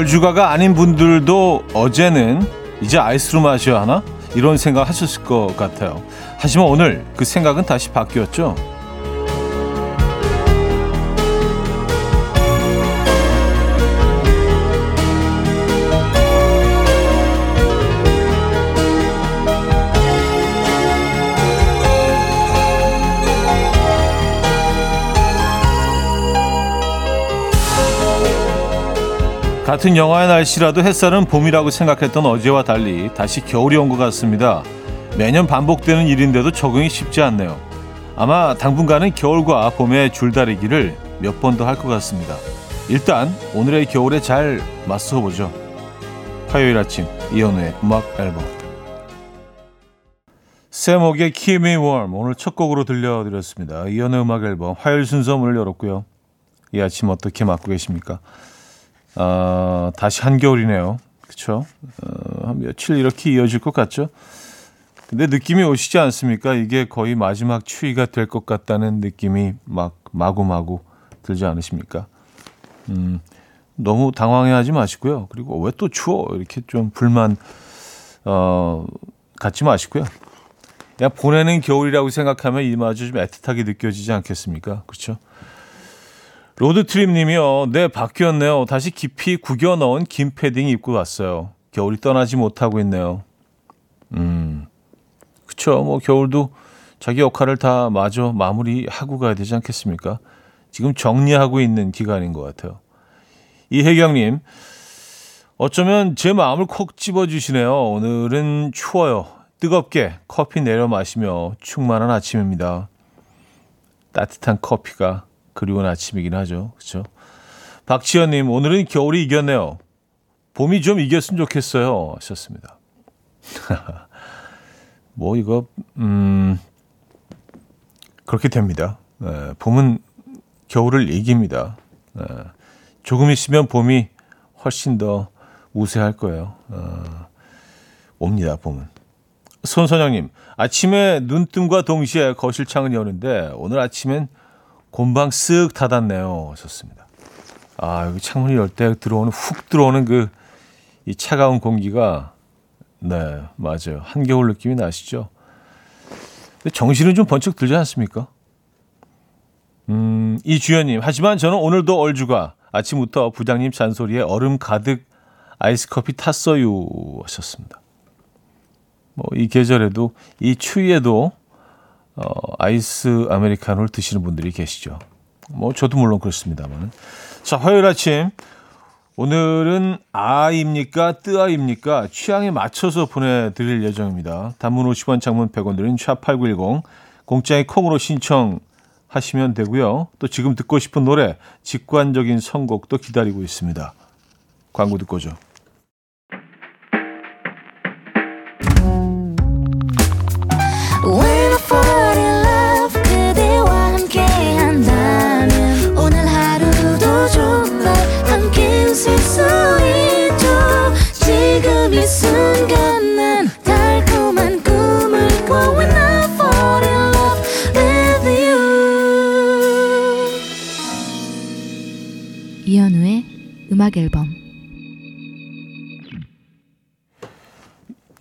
얼주가가 아닌 분들도 어제는 이제 아이스로 마셔야 하나? 이런 생각 하셨을 것 같아요. 하지만 오늘 그 생각은 다시 바뀌었죠. 같은 영화의 날씨라도 햇살은 봄이라고 생각했던 어제와 달리 다시 겨울이 온 것 같습니다. 매년 반복되는 일인데도 적응이 쉽지 않네요. 아마 당분간은 겨울과 봄의 줄다리기를 몇 번 더 할 것 같습니다. 일단 오늘의 겨울에 잘 맞서보죠. 화요일 아침 이현우의 음악 앨범 세목의 Me Warm 오늘 첫 곡으로 들려드렸습니다. 이현우의 음악 앨범 화요일 순서 문을 열었고요. 이 아침 어떻게 맞고 계십니까? 어, 다시 한겨울이네요. 그쵸? 어, 한 며칠 이렇게 이어질 것 같죠? 근데 느낌이 오시지 않습니까? 이게 거의 마지막 추위가 될 것 같다는 느낌이 막 마구마구 들지 않으십니까? 음, 너무 당황해하지 마시고요. 그리고 왜 또 추워? 이렇게 좀 불만 어, 갖지 마시고요. 그냥 보내는 겨울이라고 생각하면 이마저 좀 애틋하게 느껴지지 않겠습니까? 그렇죠? 로드트립님이요. 네, 바뀌었네요. 다시 깊이 구겨 넣은 긴 패딩 입고 왔어요. 겨울이 떠나지 못하고 있네요. 음, 그쵸. 뭐, 겨울도 자기 역할을 다 마저 마무리하고 가야 되지 않겠습니까? 지금 정리하고 있는 기간인 것 같아요. 이혜경님, 어쩌면 제 마음을 콕 집어주시네요. 오늘은 추워요. 뜨겁게 커피 내려 마시며 충만한 아침입니다. 따뜻한 커피가 그리운 아침이긴 하죠. 그렇죠? 박지현님 오늘은 겨울이 이겼네요. 봄이 좀 이겼으면 좋겠어요. 하셨습니다. 뭐 이거 음 그렇게 됩니다. 네, 봄은 겨울을 이깁니다. 네, 조금 있으면 봄이 훨씬 더 우세할 거예요. 어, 옵니다, 봄은. 손선영님, 아침에 눈뜸과 동시에 거실 창을 여는데 오늘 아침엔 곰방 쓱 닫았네요. 하셨습니다. 아, 여기 창문이 열 때 들어오는, 훅 들어오는 그, 이 차가운 공기가, 네, 맞아요. 한겨울 느낌이 나시죠? 근데 정신은 좀 번쩍 들지 않습니까? 음, 이주연님, 하지만 저는 오늘도 얼주가 아침부터 부장님 잔소리에 얼음 가득 아이스 커피 탔어요. 하셨습니다. 뭐, 이 계절에도, 이 추위에도 어, 아이스 아메리카노를 드시는 분들이 계시죠. 뭐 저도 물론 그렇습니다만. 자, 화요일 아침 오늘은 아입니까 뜨아입니까 취향에 맞춰서 보내드릴 예정입니다. 단문 50원, 장문 100원 드린 샵8910 공짜의 콩으로 신청하시면 되고요. 또 지금 듣고 싶은 노래 직관적인 선곡도 기다리고 있습니다. 광고 듣고 죠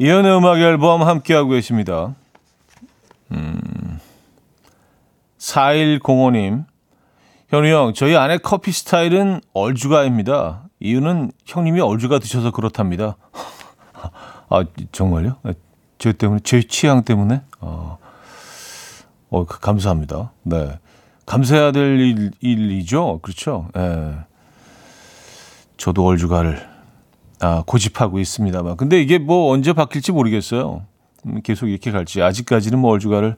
이연의 음악 앨범 함께하고 계십니다. 음, 4105님, 현우 형, 저희 아내 커피 스타일은 얼주가입니다. 이유는 형님이 얼주가 드셔서 그렇답니다. 아, 정말요? 아, 저 때문에, 제 취향 때문에? 어, 어 감사합니다. 네. 감사해야 될 일, 일이죠. 그렇죠. 예. 네. 저도 얼주가를 아, 고집하고 있습니다만. 근데 이게 뭐 언제 바뀔지 모르겠어요. 음, 계속 이렇게 갈지. 아직까지는 뭐 얼주가를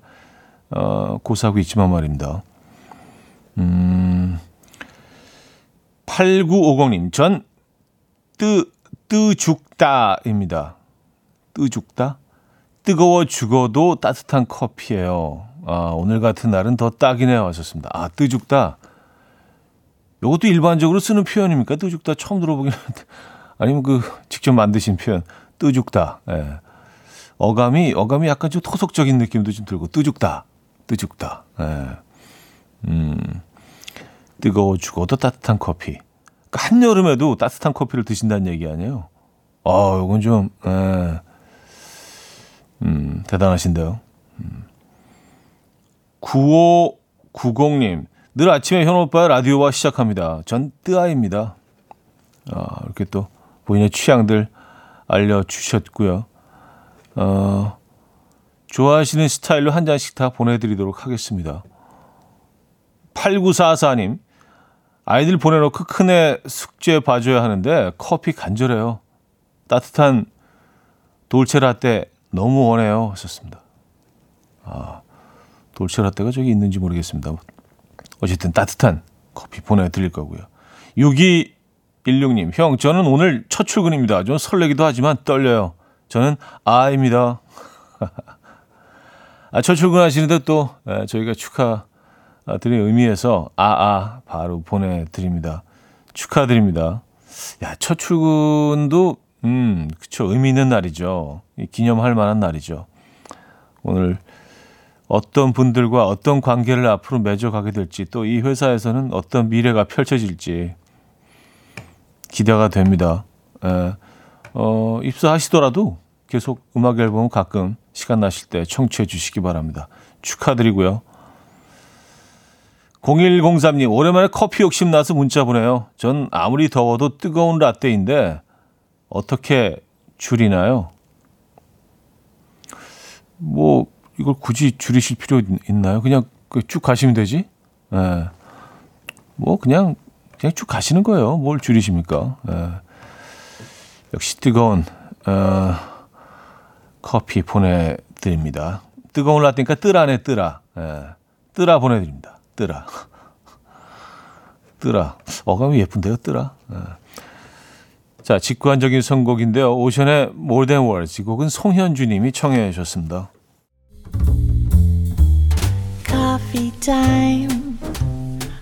어, 고사하고 있지만 말입니다. 음, 8950님, 전 뜨, 뜨 죽다입니다. 뜨 죽다? 뜨거워 죽어도 따뜻한 커피예요. 아, 오늘 같은 날은 더 딱이네요. 하셨습니다. 아, 뜨 죽다. 이것도 일반적으로 쓰는 표현입니까? 뜨죽다 처음 들어보긴 하는데. 아니면 그 직접 만드신 표현 뜨죽다. 예. 어감이 어감이 약간 좀 토속적인 느낌도 좀 들고 뜨죽다. 뜨죽다. 예. 음. 뜨거워 죽어도 따뜻한 커피. 그러니까 한여름에도 따뜻한 커피를 드신다는 얘기 아니에요? 아, 이건 좀, 에, 음, 대단하신데요. 음. 9590님, 늘 아침에 현 오빠의 라디오와 시작합니다. 전 뜨아입니다. 아, 이렇게 또 본인의 취향들 알려주셨고요. 어, 좋아하시는 스타일로 한 잔씩 다 보내드리도록 하겠습니다. 8944님, 아이들 보내놓고 큰애 숙제 봐줘야 하는데 커피 간절해요. 따뜻한 돌체라떼 너무 원해요. 하셨습니다. 아, 돌체라떼가 저기 있는지 모르겠습니다. 어쨌든 따뜻한 커피 보내드릴 거고요. 6216님, 형, 저는 오늘 첫 출근입니다. 좀 설레기도 하지만 떨려요. 저는 아입니다. 아, 첫 출근하시는데 또 예, 저희가 축하드리는 의미에서 아아 바로 보내드립니다. 축하드립니다. 야, 첫 출근도 음, 그쵸 의미 있는 날이죠. 기념할 만한 날이죠. 오늘 어떤 분들과 어떤 관계를 앞으로 맺어가게 될지 또 이 회사에서는 어떤 미래가 펼쳐질지 기대가 됩니다. 에, 어, 입사하시더라도 계속 음악 앨범 가끔 시간 나실 때 청취해 주시기 바랍니다. 축하드리고요. 0103님, 오랜만에 커피 욕심 나서 문자 보내요. 전 아무리 더워도 뜨거운 라떼인데 어떻게 줄이나요? 뭐 이걸 굳이 줄이실 필요 있나요? 그냥 그쭉 가시면 되지. 예. 네. 뭐 그냥 그냥 쭉 가시는 거예요. 뭘 줄이십니까? 예. 역시 뜨거운 어, 커피 보내드립니다. 뜨거운 라떼니까 뜨라네 뜨라. 예. 뜨라 보내드립니다. 뜨라. 뜨라. 어감이 예쁜데요, 뜨라. 예. 자, 직관적인 선곡인데요. 오션의 More Than Words. 이 곡은 송현주 님이 청해 주셨습니다. Coffee time.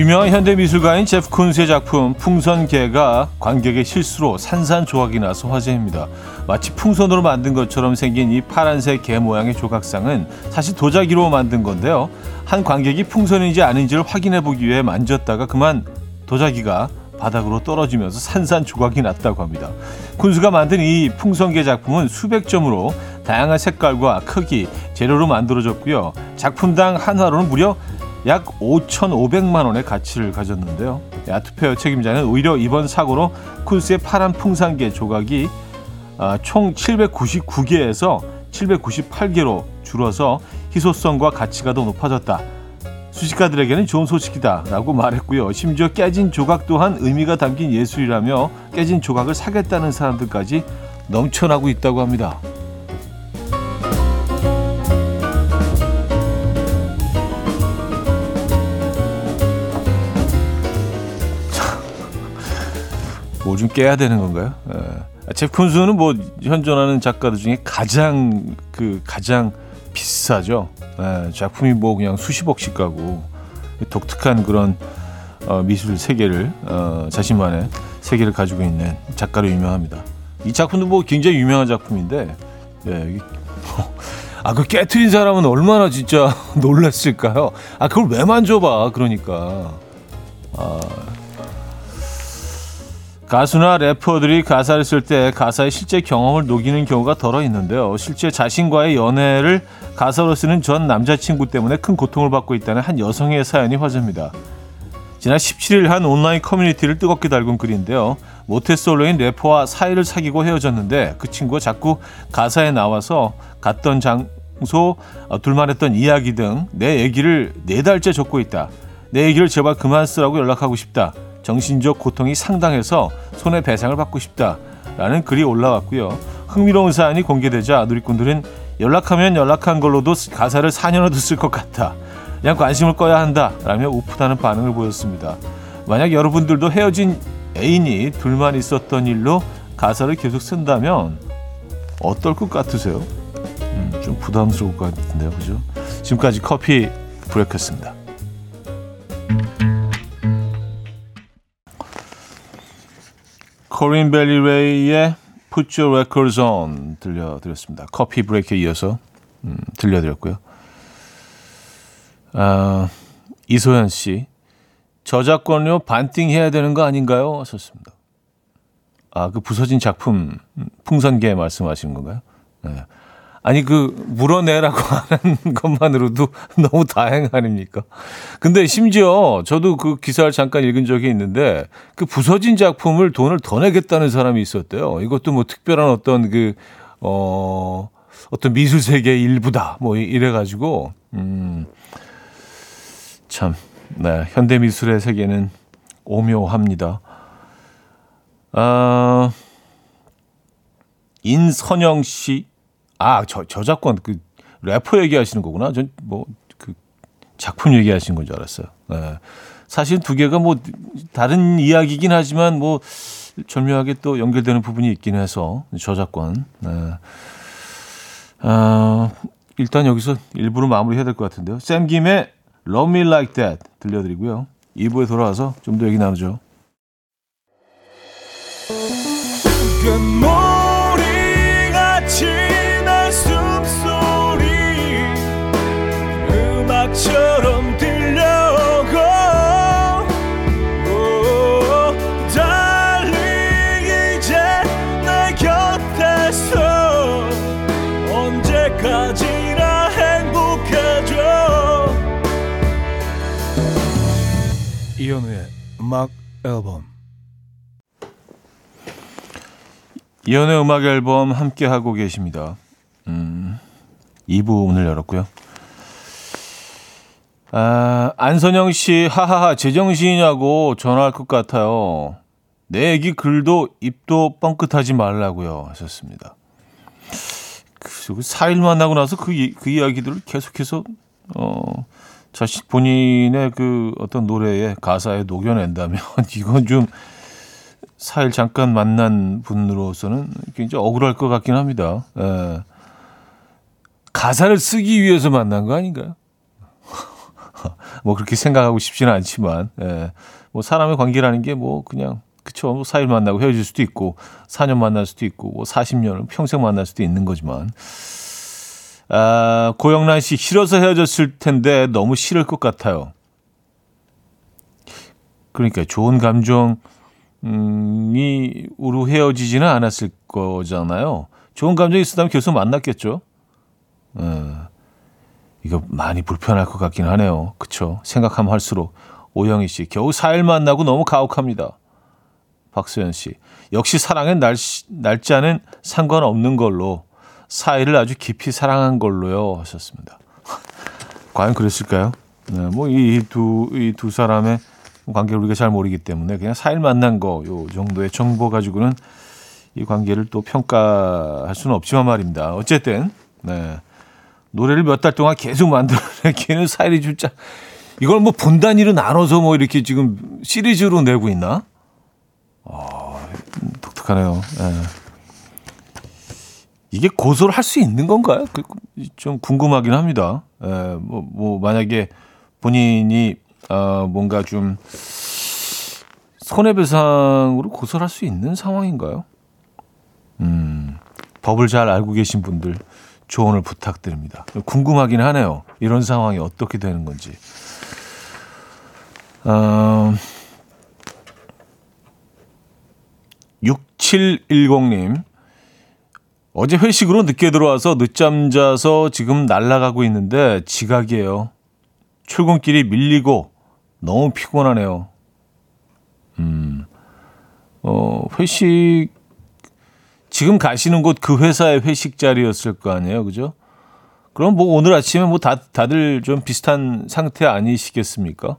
유명한 현대 미술가인 제프 쿤스의 작품 풍선개가 관객의 실수로 산산조각이 나서 화제입니다. 마치 풍선으로 만든 것처럼 생긴 이 파란색 개 모양의 조각상은 사실 도자기로 만든 건데요. 한 관객이 풍선인지 아닌지를 확인해 보기 위해 만졌다가 그만 도자기가 바닥으로 떨어지면서 산산조각이 났다고 합니다. 쿤스가 만든 이 풍선개 작품은 수백 점으로 다양한 색깔과 크기, 재료로 만들어졌고요. 작품당 한화로는 무려 약 5,500만 원의 가치를 가졌는데요. 아트페어 책임자는 오히려 이번 사고로 쿤스의 파란 풍산개 조각이 아, 총 799개에서 798개로 줄어서 희소성과 가치가 더 높아졌다. 수집가들에게는 좋은 소식이다 라고 말했고요. 심지어 깨진 조각 또한 의미가 담긴 예술이라며 깨진 조각을 사겠다는 사람들까지 넘쳐나고 있다고 합니다. 뭐 좀 깨야 되는 건가요? 예. 제프 콘수는 뭐 현존하는 작가들 중에 가장 그 가장 비싸죠. 예, 작품이 뭐 그냥 수십억씩 가고 독특한 그런 어, 미술 세계를 어, 자신만의 세계를 가지고 있는 작가로 유명합니다. 이 작품도 뭐 굉장히 유명한 작품인데, 예, 아, 그 깨트린 사람은 얼마나 진짜 놀랐을까요? 아, 그걸 왜 만져봐? 그러니까. 아, 가수나 래퍼들이 가사를 쓸 때 가사의 실제 경험을 녹이는 경우가 더러 있는데요. 실제 자신과의 연애를 가사로 쓰는 전 남자친구 때문에 큰 고통을 받고 있다는 한 여성의 사연이 화제입니다. 지난 17일 한 온라인 커뮤니티를 뜨겁게 달군 글인데요. 모태솔로인 래퍼와 사이를 사귀고 헤어졌는데 그 친구가 자꾸 가사에 나와서 갔던 장소, 어, 둘만 했던 이야기 등 내 얘기를 네 달째 적고 있다. 내 얘기를 제발 그만 쓰라고 연락하고 싶다. 정신적 고통이 상당해서 손해배상을 받고 싶다라는 글이 올라왔고요. 흥미로운 사안이 공개되자 누리꾼들은 연락하면 연락한 걸로도 가사를 4년어도 쓸 것 같다. 그냥 관심을 꺼야 한다. 라며 웃프다는 반응을 보였습니다. 만약 여러분들도 헤어진 애인이 둘만 있었던 일로 가사를 계속 쓴다면 어떨 것 같으세요? 음, 좀 부담스러울 것 같은데요, 그죠? 지금까지 커피 브레이크였습니다. 코린 벨리 레이의 Put Your Records On 들려드렸습니다. 커피 브레이크에 이어서 음, 들려드렸고요. 아, 이소연 씨 저작권료 반띵해야 되는 거 아닌가요? 하셨습니다. 아, 그 부서진 작품 풍선개 말씀하시는 건가요? 네. 아니 그 물어내라고 하는 것만으로도 너무 다행 아닙니까? 근데 심지어 저도 그 기사를 잠깐 읽은 적이 있는데 그 부서진 작품을 돈을 더 내겠다는 사람이 있었대요. 이것도 뭐 특별한 어떤 그 어 어떤 미술 세계의 일부다. 뭐 이래 가지고 음 참, 네, 현대 미술의 세계는 오묘합니다. 아, 인선영 씨, 아, 저, 저작권, 그, 래퍼 얘기하시는 거구나. 전 뭐, 그, 작품 얘기하시는 건 줄 알았어요. 네. 사실 두 개가 뭐, 다른 이야기긴 하지만 뭐, 절묘하게 또 연결되는 부분이 있긴 해서, 저작권. 네. 아, 일단 여기서 일부러 마무리해야 될 것 같은데요. 샘 김의 Love Me Like That 들려드리고요. 2부에 돌아와서 좀 더 얘기 나누죠. 음악 앨범 이연의 음악 앨범 함께 하고 계십니다. 음, 2부 문을 열었고요. 아, 안선영 씨, 하하하, 제정신이냐고 전화할 것 같아요. 내 애기 글도 입도 뻥끗하지 말라고요. 하셨습니다. 그, 4일 만나고 나서 그, 그 이야기들을 계속해서, 어, 자신 본인의 그 어떤 노래의 가사에 녹여낸다면 이건 좀 4일 잠깐 만난 분으로서는 굉장히 억울할 것 같긴 합니다. 예. 가사를 쓰기 위해서 만난 거 아닌가요? 뭐 그렇게 생각하고 싶지는 않지만, 예. 뭐 사람의 관계라는 게 뭐 그냥, 그쵸. 뭐 4일 만나고 헤어질 수도 있고, 4년 만날 수도 있고, 뭐 40년을 평생 만날 수도 있는 거지만, 아, 고영란 씨, 싫어서 헤어졌을 텐데 너무 싫을 것 같아요. 그러니까 좋은 감정, 이 우로 헤어지지는 않았을 거잖아요. 좋은 감정이 있었다면 계속 만났겠죠. 어, 이거 많이 불편할 것 같긴 하네요. 그쵸? 생각하면 할수록. 오영희 씨, 겨우 4일 만나고 너무 가혹합니다. 박수현 씨, 역시 사랑은 날, 날짜는 상관없는 걸로 4일을 아주 깊이 사랑한 걸로요. 하셨습니다. 과연 그랬을까요? 네, 뭐이 두, 이 두 사람의 관계를 우리가 잘 모르기 때문에 그냥 4일 만난 거 요 정도의 정보 가지고는 이 관계를 또 평가할 수는 없지만 말입니다. 어쨌든 네. 노래를 몇 달 동안 계속 만들어내기는 4일이 진짜 이걸 뭐 분단위로 나눠서 뭐 이렇게 지금 시리즈로 내고 있나? 아, 독특하네요. 네. 이게 고소를 할 수 있는 건가요? 그, 좀 궁금하긴 합니다. 예, 뭐, 뭐, 만약에 본인이 어, 뭔가 좀 손해배상으로 고소할 수 있는 상황인가요? 음, 법을 잘 알고 계신 분들 조언을 부탁드립니다. 궁금하긴 하네요. 이런 상황이 어떻게 되는 건지. 어, 6710님. 어제 회식으로 늦게 들어와서 늦잠 자서 지금 날아가고 있는데 지각이에요. 출근길이 밀리고 너무 피곤하네요. 음, 어, 회식, 지금 가시는 곳 그 회사의 회식 자리였을 거 아니에요. 그죠? 그럼 뭐 오늘 아침에 뭐 다, 다들 좀 비슷한 상태 아니시겠습니까?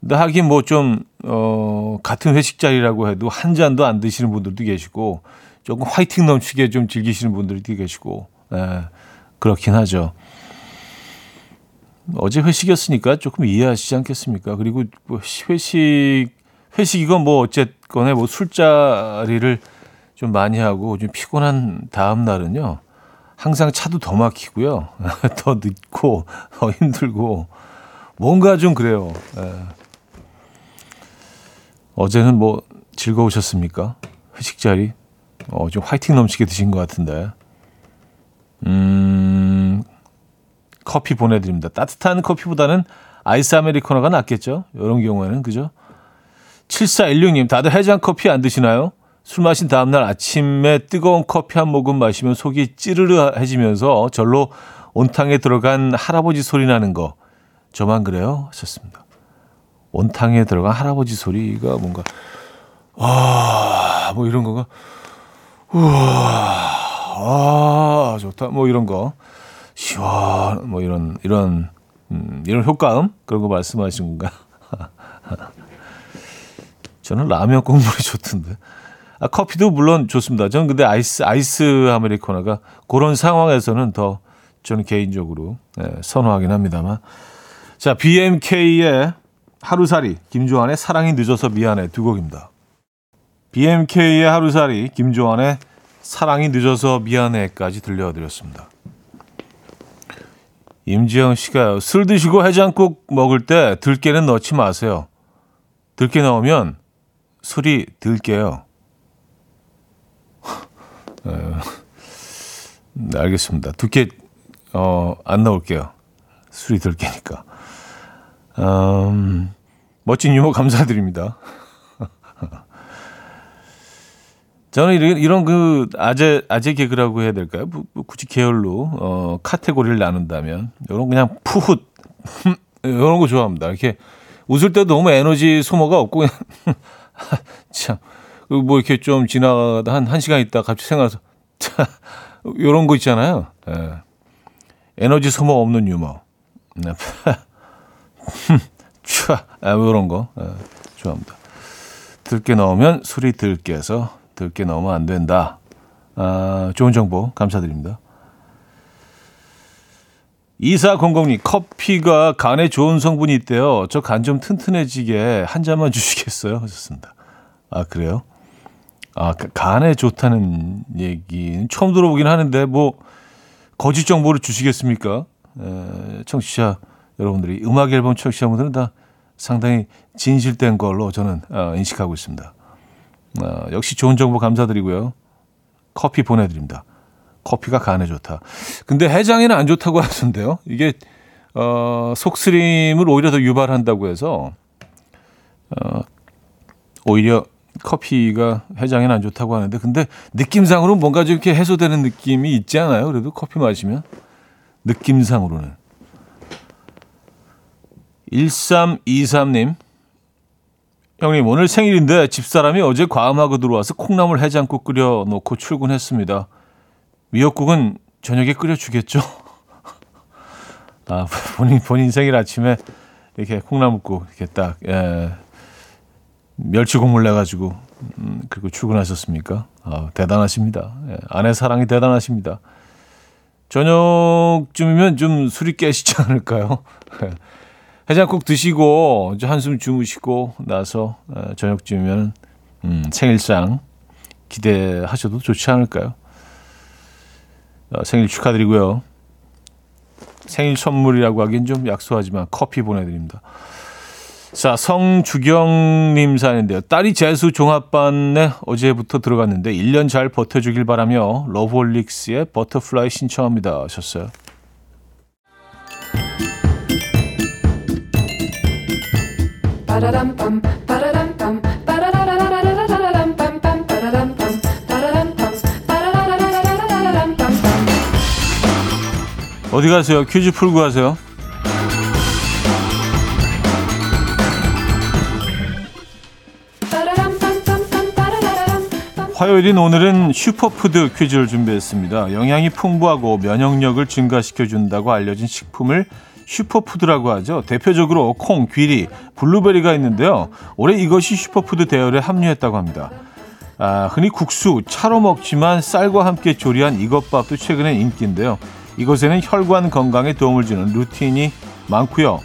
근데 하긴 뭐 좀, 어, 같은 회식 자리라고 해도 한 잔도 안 드시는 분들도 계시고, 조금 화이팅 넘치게 좀 즐기시는 분들도 계시고, 예, 그렇긴 하죠. 어제 회식이었으니까 조금 이해하시지 않겠습니까? 그리고 뭐 회식 회식 이건 뭐 어쨌거나 뭐 술자리를 좀 많이 하고 좀 피곤한 다음 날은요. 항상 차도 더 막히고요. 더 늦고 더 힘들고 뭔가 좀 그래요. 예. 어제는 뭐 즐거우셨습니까? 회식 자리? 어, 좀 화이팅 넘치게 드신 것 같은데. 음, 커피 보내드립니다. 따뜻한 커피보다는 아이스 아메리카노가 낫겠죠? 이런 경우에는, 그죠? 7416님, 다들 해장 커피 안 드시나요? 술 마신 다음날 아침에 뜨거운 커피 한 모금 마시면 속이 찌르르해지면서 절로 온탕에 들어간 할아버지 소리 나는 거. 저만 그래요? 하셨습니다. 온탕에 들어간 할아버지 소리가 뭔가, 와, 뭐 이런 거가, 우와, 아, 좋다. 뭐 이런 거. 시원, 뭐 이런, 이런, 음, 이런 효과음? 그런 거 말씀하신 건가? 저는 라면 국물이 좋던데. 아, 커피도 물론 좋습니다. 저는 근데 아이스, 아이스 아메리카노가 그런 상황에서는 더 저는 개인적으로 네, 선호하긴 합니다만. 자, BMK의 하루살이, 김조한의 사랑이 늦어서 미안해 두 곡입니다. BMK의 하루살이, 김조한의 사랑이 늦어서 미안해까지 들려드렸습니다. 임지영 씨가요. 술 드시고 해장국 먹을 때 들깨는 넣지 마세요. 들깨 넣으면 술이 들깨요. 네, 알겠습니다. 들깨 어, 안 넣을게요. 술이 들깨니까. 음, 멋진 유머 감사드립니다. 저는 이런, 이런 그 아재 아재 개그라고 해야 될까요? 뭐, 뭐 굳이 계열로 어 카테고리를 나눈다면 이런 그냥 푸훗 이런 거 좋아합니다. 이렇게 웃을 때도 너무 에너지 소모가 없고 그냥 참 뭐 이렇게 좀 지나가다 한, 한 시간 있다 갑자기 생각나서 이런 거 있잖아요. 예. 에너지 소모 없는 유머. 네. 촤, 아, 이런 거 예, 좋아합니다. 들깨 넣으면 술이 들깨서 들깨 넣으면 안 된다. 아, 좋은 정보 감사드립니다. 2400님, 커피가 간에 좋은 성분이 있대요. 저 간 좀 튼튼해지게 한 잔만 주시겠어요? 하셨습니다. 아, 그래요? 아, 간에 좋다는 얘기는 처음 들어보긴 하는데, 뭐, 거짓 정보를 주시겠습니까? 에, 청취자 여러분들이, 음악 앨범 청취자분들은 다 상당히 진실된 걸로 저는 어, 인식하고 있습니다. 어, 역시 좋은 정보 감사드리고요. 커피 보내드립니다. 커피가 간에 좋다. 근데 해장에는 안 좋다고 하던데요. 이게 어, 속쓰림을 오히려 더 유발한다고 해서 어, 오히려 커피가 해장에는 안 좋다고 하는데 근데 느낌상으로 뭔가 좀 이렇게 해소되는 느낌이 있지 않아요? 그래도 커피 마시면 느낌상으로는 1323님 형님, 오늘 생일인데 집사람이 어제 과음하고 들어와서 콩나물 해장국 끓여 놓고 출근했습니다. 미역국은 저녁에 끓여주겠죠? 아, 본인, 본인 생일 아침에 이렇게 콩나물국 이렇게 딱, 예, 멸치 국물 내 가지고, 음, 그리고 출근하셨습니까? 아, 대단하십니다. 예, 아내 사랑이 대단하십니다. 저녁쯤이면 좀 술이 깨시지 않을까요? 해장국 드시고 한숨 주무시고 나서 어, 저녁쯤이면 음, 생일상 기대하셔도 좋지 않을까요? 어, 생일 축하드리고요. 생일 선물이라고 하긴 좀 약소하지만 커피 보내드립니다. 자, 성주경님 사연인데요. 딸이 재수 종합반에 어제부터 들어갔는데 1년 잘 버텨주길 바라며 러브홀릭스의 버터플라이 신청합니다 하셨어요. 어디 가세요? 퀴즈 풀고 가세요. 화요일인 오늘은 슈퍼푸드 퀴즈를 준비했습니다. 영양이 풍부하고 면역력을 증가시켜준다고 알려진 식품을 슈퍼푸드라고 하죠. 대표적으로 콩, 귀리, 블루베리가 있는데요. 올해 이것이 슈퍼푸드 대열에 합류했다고 합니다. 아, 흔히 국수, 차로 먹지만 쌀과 함께 조리한 이것밥도 최근에 인기인데요. 이것에는 혈관 건강에 도움을 주는 루틴이 많고요.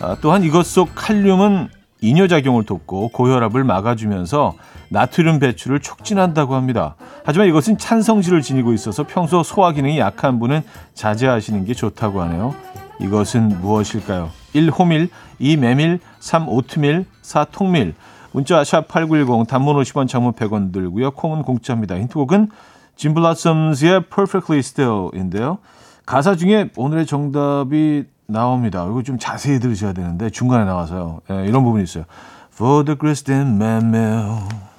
아, 또한 이것 속 칼륨은 이뇨작용을 돕고 고혈압을 막아주면서 나트륨 배출을 촉진한다고 합니다. 하지만 이것은 찬성질을 지니고 있어서 평소 소화 기능이 약한 분은 자제하시는 게 좋다고 하네요. 이것은 무엇일까요? 1. 호밀 2. 메밀 3. 오트밀 4. 통밀 문자 샵8910 단문 50원 장문 100원 들고요. 콩은 공짜입니다. 힌트곡은 짐블라썸스의 Perfectly Still인데요. 가사 중에 오늘의 정답이 나옵니다. 이거 좀 자세히 들으셔야 되는데 중간에 나와서요. 예, 이런 부분이 있어요. For the Kristen Mammel 이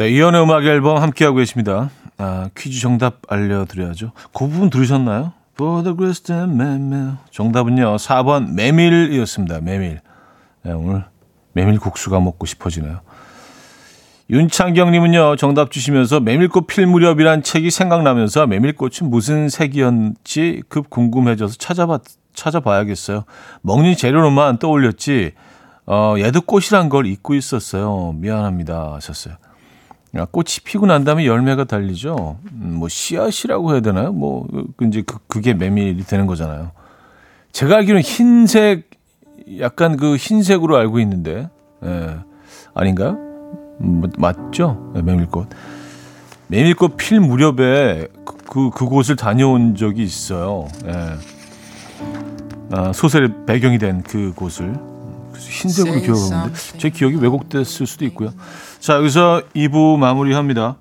네, 이현우의 음악 앨범 함께하고 계십니다. 아, 퀴즈 정답 알려드려야죠. 그 부분 들으셨나요? For the Kristen Mammel 정답은요. 4번 메밀이었습니다. 메밀. 네, 오늘 메밀 국수가 먹고 싶어지네요. 윤창경님은요, 정답 주시면서 메밀꽃 필 무렵이란 책이 생각나면서 메밀꽃은 무슨 색이었는지 급 궁금해져서 찾아봐, 찾아봐야겠어요. 먹는 재료로만 떠올렸지, 어, 얘도 꽃이란 걸 잊고 있었어요. 미안합니다. 하셨어요. 아, 꽃이 피고 난 다음에 열매가 달리죠. 음, 뭐, 씨앗이라고 해야 되나요? 뭐, 그, 이제 그, 그게 메밀이 되는 거잖아요. 제가 알기로는 흰색, 약간 그 흰색으로 알고 있는데, 예, 아닌가요? 뭐, 맞죠? 네, 메밀꽃. 메밀꽃 필 무렵에 그, 그, 그곳을 다녀온 적이 있어요. 예. 아, 소설의 배경이 된 그곳을. 흰색으로 기억하는데 제 기억이 왜곡됐을 수도 있고요. 자, 여기서 2부 마무리합니다.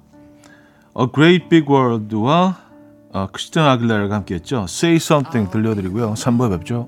A Great Big World와 어, 크리스틴 아길레라가 함께했죠. Say Something 들려드리고요. 3부에 뵙죠.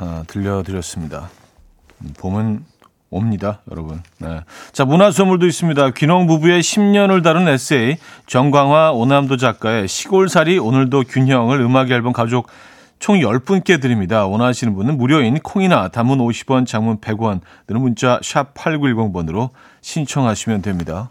어, 들려드렸습니다. 음, 봄은 옵니다, 여러분. 네. 자, 문화 선물도 있습니다. 귀농 부부의 10년을 다룬 에세이, 정광화 오남도 작가의 시골살이 오늘도 균형을 음악 앨범 가족 총 10분께 드립니다. 원하시는 분은 무료인 콩이나 단문 50원, 장문 100원, 드는 문자 샵 8910번으로 신청하시면 됩니다.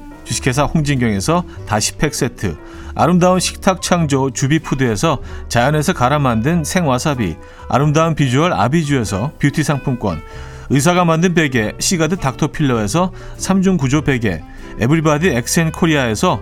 주식회사 홍진경에서 다시팩 세트, 아름다운 식탁 창조 주비푸드에서 자연에서 갈아 만든 생와사비, 아름다운 비주얼 아비주에서 뷰티 상품권, 의사가 만든 베개 시가드 닥터필러에서 3중 구조 베개, 에브리바디 엑센 코리아에서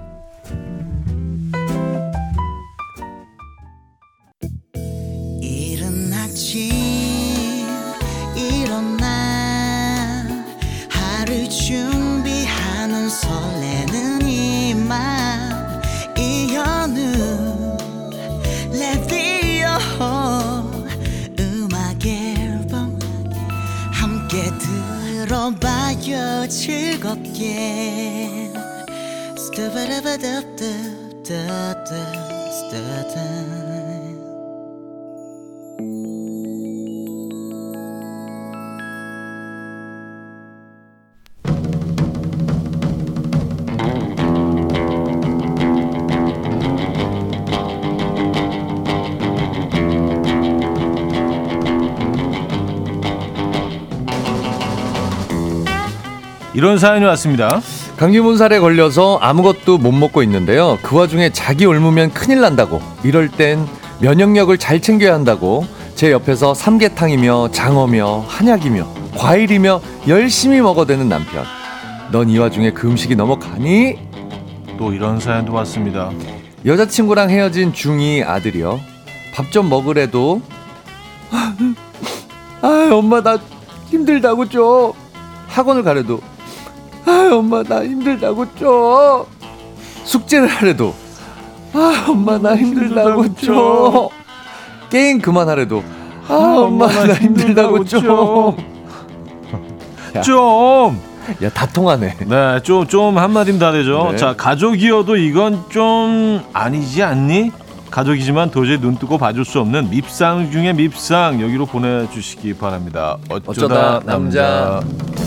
즐겁게 이런 사연이 왔습니다. 감기 문살에 걸려서 아무것도 못 먹고 있는데요. 그 와중에 자기 옮으면 큰일 난다고. 이럴 땐 면역력을 잘 챙겨야 한다고. 제 옆에서 삼계탕이며 장어며 한약이며 과일이며 열심히 먹어대는 남편. 넌 이 와중에 그 음식이 넘어가니? 또 이런 사연도 왔습니다. 여자친구랑 헤어진 중2 아들이요. 밥 좀 먹으래도 아 엄마 나 힘들다고 좀 학원을 가래도 아 엄마 나 힘들다고 좀 숙제를 하래도 아 엄마 나 힘들다고 좀 게임 그만하래도 아 엄마 나 힘들다고 좀 좀. 야 다 통하네 네, 좀, 좀 한마디면 다 되죠. 네. 자, 가족이어도 이건 좀 아니지 않니? 가족이지만 도저히 눈 뜨고 봐줄 수 없는 밉상 중에 밉상 여기로 보내주시기 바랍니다. 어쩌다, 어쩌다 남자. 남자.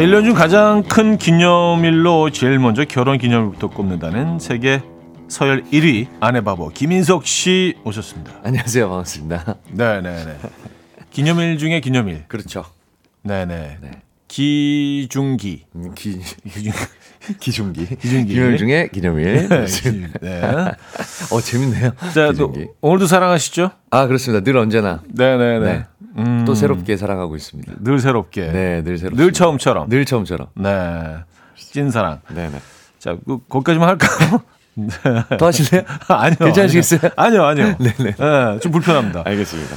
자, 1년 중 가장 큰 기념일로 제일 먼저 결혼 기념일부터 꼽는다는 세계 서열 1위 아내 바보 김인석 씨 오셨습니다. 안녕하세요 반갑습니다 네, 네, 네. 기념일 중에 기념일. 그렇죠 네, 네. 네. 기중기. 음, 기, 기중 기중기 기중기. 기념일 중에 기념일 네. 기- 네. 어 재밌네요 자, 또 기중기. 오늘도 사랑하시죠? 아 그렇습니다 늘 언제나 네, 네, 네. 네. 음, 또 새롭게 사랑하고 있습니다. 늘 새롭게. 네, 늘 새롭. 늘 처음처럼. 늘 처음처럼. 네. 찐사랑. 네, 네. 자, 그, 거기까지만 할까요? 더 하실래요? 아니요. 괜찮으시겠어요? 아니요, 아니요. 네네. 네, 좀 불편합니다. 알겠습니다.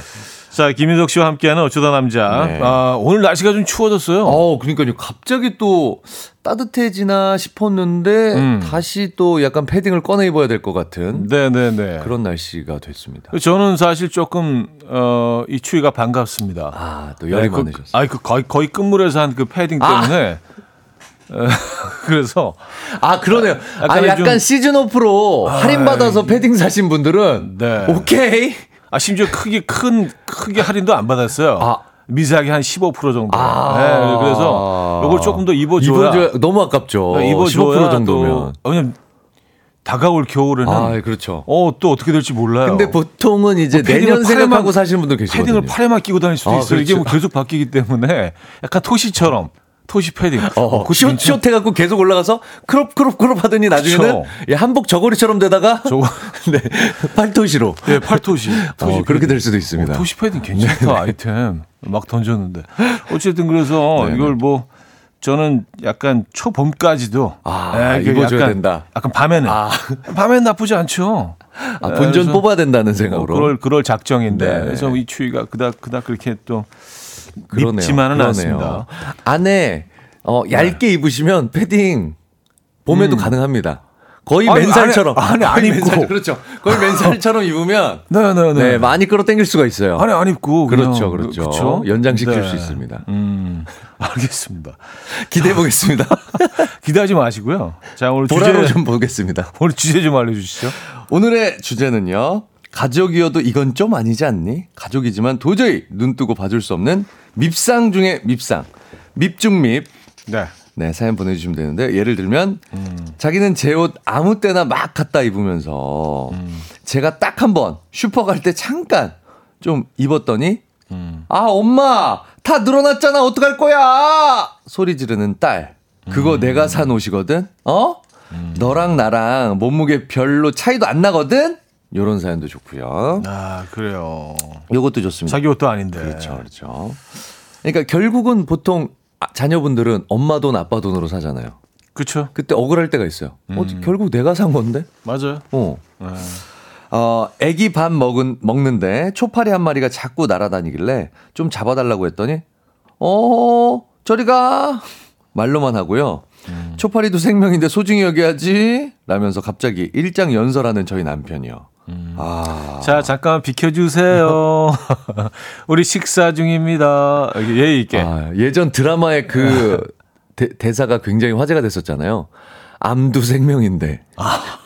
자, 김인석 씨와 함께하는 어쩌다 남자. 네. 아, 오늘 날씨가 좀 추워졌어요. 어, 그러니까요. 갑자기 또 따뜻해지나 싶었는데 음. 다시 또 약간 패딩을 꺼내 입어야 될 것 같은 네네네. 그런 날씨가 됐습니다. 저는 사실 조금, 어, 이 추위가 반갑습니다. 아, 또 열이 그, 많으셨어요. 아니, 그 거의, 거의 끝물에서 한 그 패딩 때문에. 어, 그래서. 아, 그러네요. 아, 약간 좀- 시즌 오프로 할인 받아서 패딩 사신 분들은 네. 오케이. 아, 심지어 크게, 큰, 크게 할인도 안 받았어요. 아. 미세하게 한 15% 정도. 아. 네, 그래서 이걸 조금 더 입어줘야. 입어줘야 너무 아깝죠. 입어줘야 15% 정도면. 또, 왜냐면 다가올 겨울에는 아, 그렇죠. 어, 또 어떻게 될지 몰라요. 근데 보통은 이제 뭐 내년 생각하고 사시는 분들 계시거든요. 패딩을 팔에만 끼고 다닐 수도 아, 있어요. 이게 그렇죠. 뭐 계속 바뀌기 때문에 약간 토시처럼 토시 패딩. 어, 숏, 괜찮- 숏 해갖고 계속 올라가서 crop, crop, crop 하더니 나중에는. 예, 한복 저고리처럼 되다가 저거 네, 팔토시로. 네, 팔토시. 토시 어, 그렇게. 될 수도 있습니다. 어, 토시 패딩 괜찮다 아이템 막 던졌는데 어쨌든 그래서 네네. 이걸 뭐 저는 약간 초봄까지도 아, 이게 입어줘야 약간, 된다. 약간 밤에는 아. 밤에는 나쁘지 않죠. 아, 본전 뽑아야 된다는 뭐 생각으로. 그럴 그럴 작정인데 네. 그래서 이 추위가 그닥 그닥 그렇게 또 그러네요. 밉지만은 그러네요. 않습니다. 안에 어, 얇게 입으시면 패딩 봄에도 가능합니다. 거의 아니, 맨살처럼. 안에- 안 입고. 맨살, 그렇죠. 거의 맨살처럼 입으면 네네네. 네, 많이 끌어당길 수가 있어요. 안에 안 입고 그렇죠, 그렇죠. 그쵸? 연장시킬 네. 수 있습니다. 음, 알겠습니다. 기대해 보겠습니다. 기대하지 마시고요. 자 오늘 주제 좀 보겠습니다. 오늘 주제 좀 알려주시죠. 오늘의 주제는요. 가족이어도 이건 좀 아니지 않니? 가족이지만 도저히 눈 뜨고 봐줄 수 없는 밉상 중에 밉상. 밉중밉. 네. 네, 사연 보내주시면 되는데, 예를 들면, 자기는 제 옷 아무 때나 막 갖다 입으면서, 제가 딱 한 번 슈퍼 갈 때 잠깐 좀 입었더니, 아, 엄마! 다 늘어났잖아! 어떡할 거야! 소리 지르는 딸. 그거 내가 산 옷이거든? 어? 너랑 나랑 몸무게 별로 차이도 안 나거든? 요런 사연도 좋고요. 아 그래요. 요것도 좋습니다. 자기 옷도 아닌데. 그렇죠, 그렇죠. 그러니까 결국은 보통 아, 자녀분들은 엄마 돈, 아빠 돈으로 사잖아요. 그렇죠. 그때 억울할 때가 있어요. 어, 결국 내가 산 건데? 맞아요. 어. 네. 어, 애기 밥 먹은, 먹는데 초파리 한 마리가 자꾸 날아다니길래 좀 잡아달라고 했더니, 어, 저리 가! 말로만 하고요. 음. 초파리도 생명인데 소중히 여겨야지! 라면서 갑자기 일장 연설하는 저희 남편이요. 음. 아. 자, 잠깐 비켜주세요. 우리 식사 중입니다. 예의 있게. 아, 예전 드라마의 그 대, 사가 굉장히 화제가 됐었잖아요. 암두 생명인데. 아.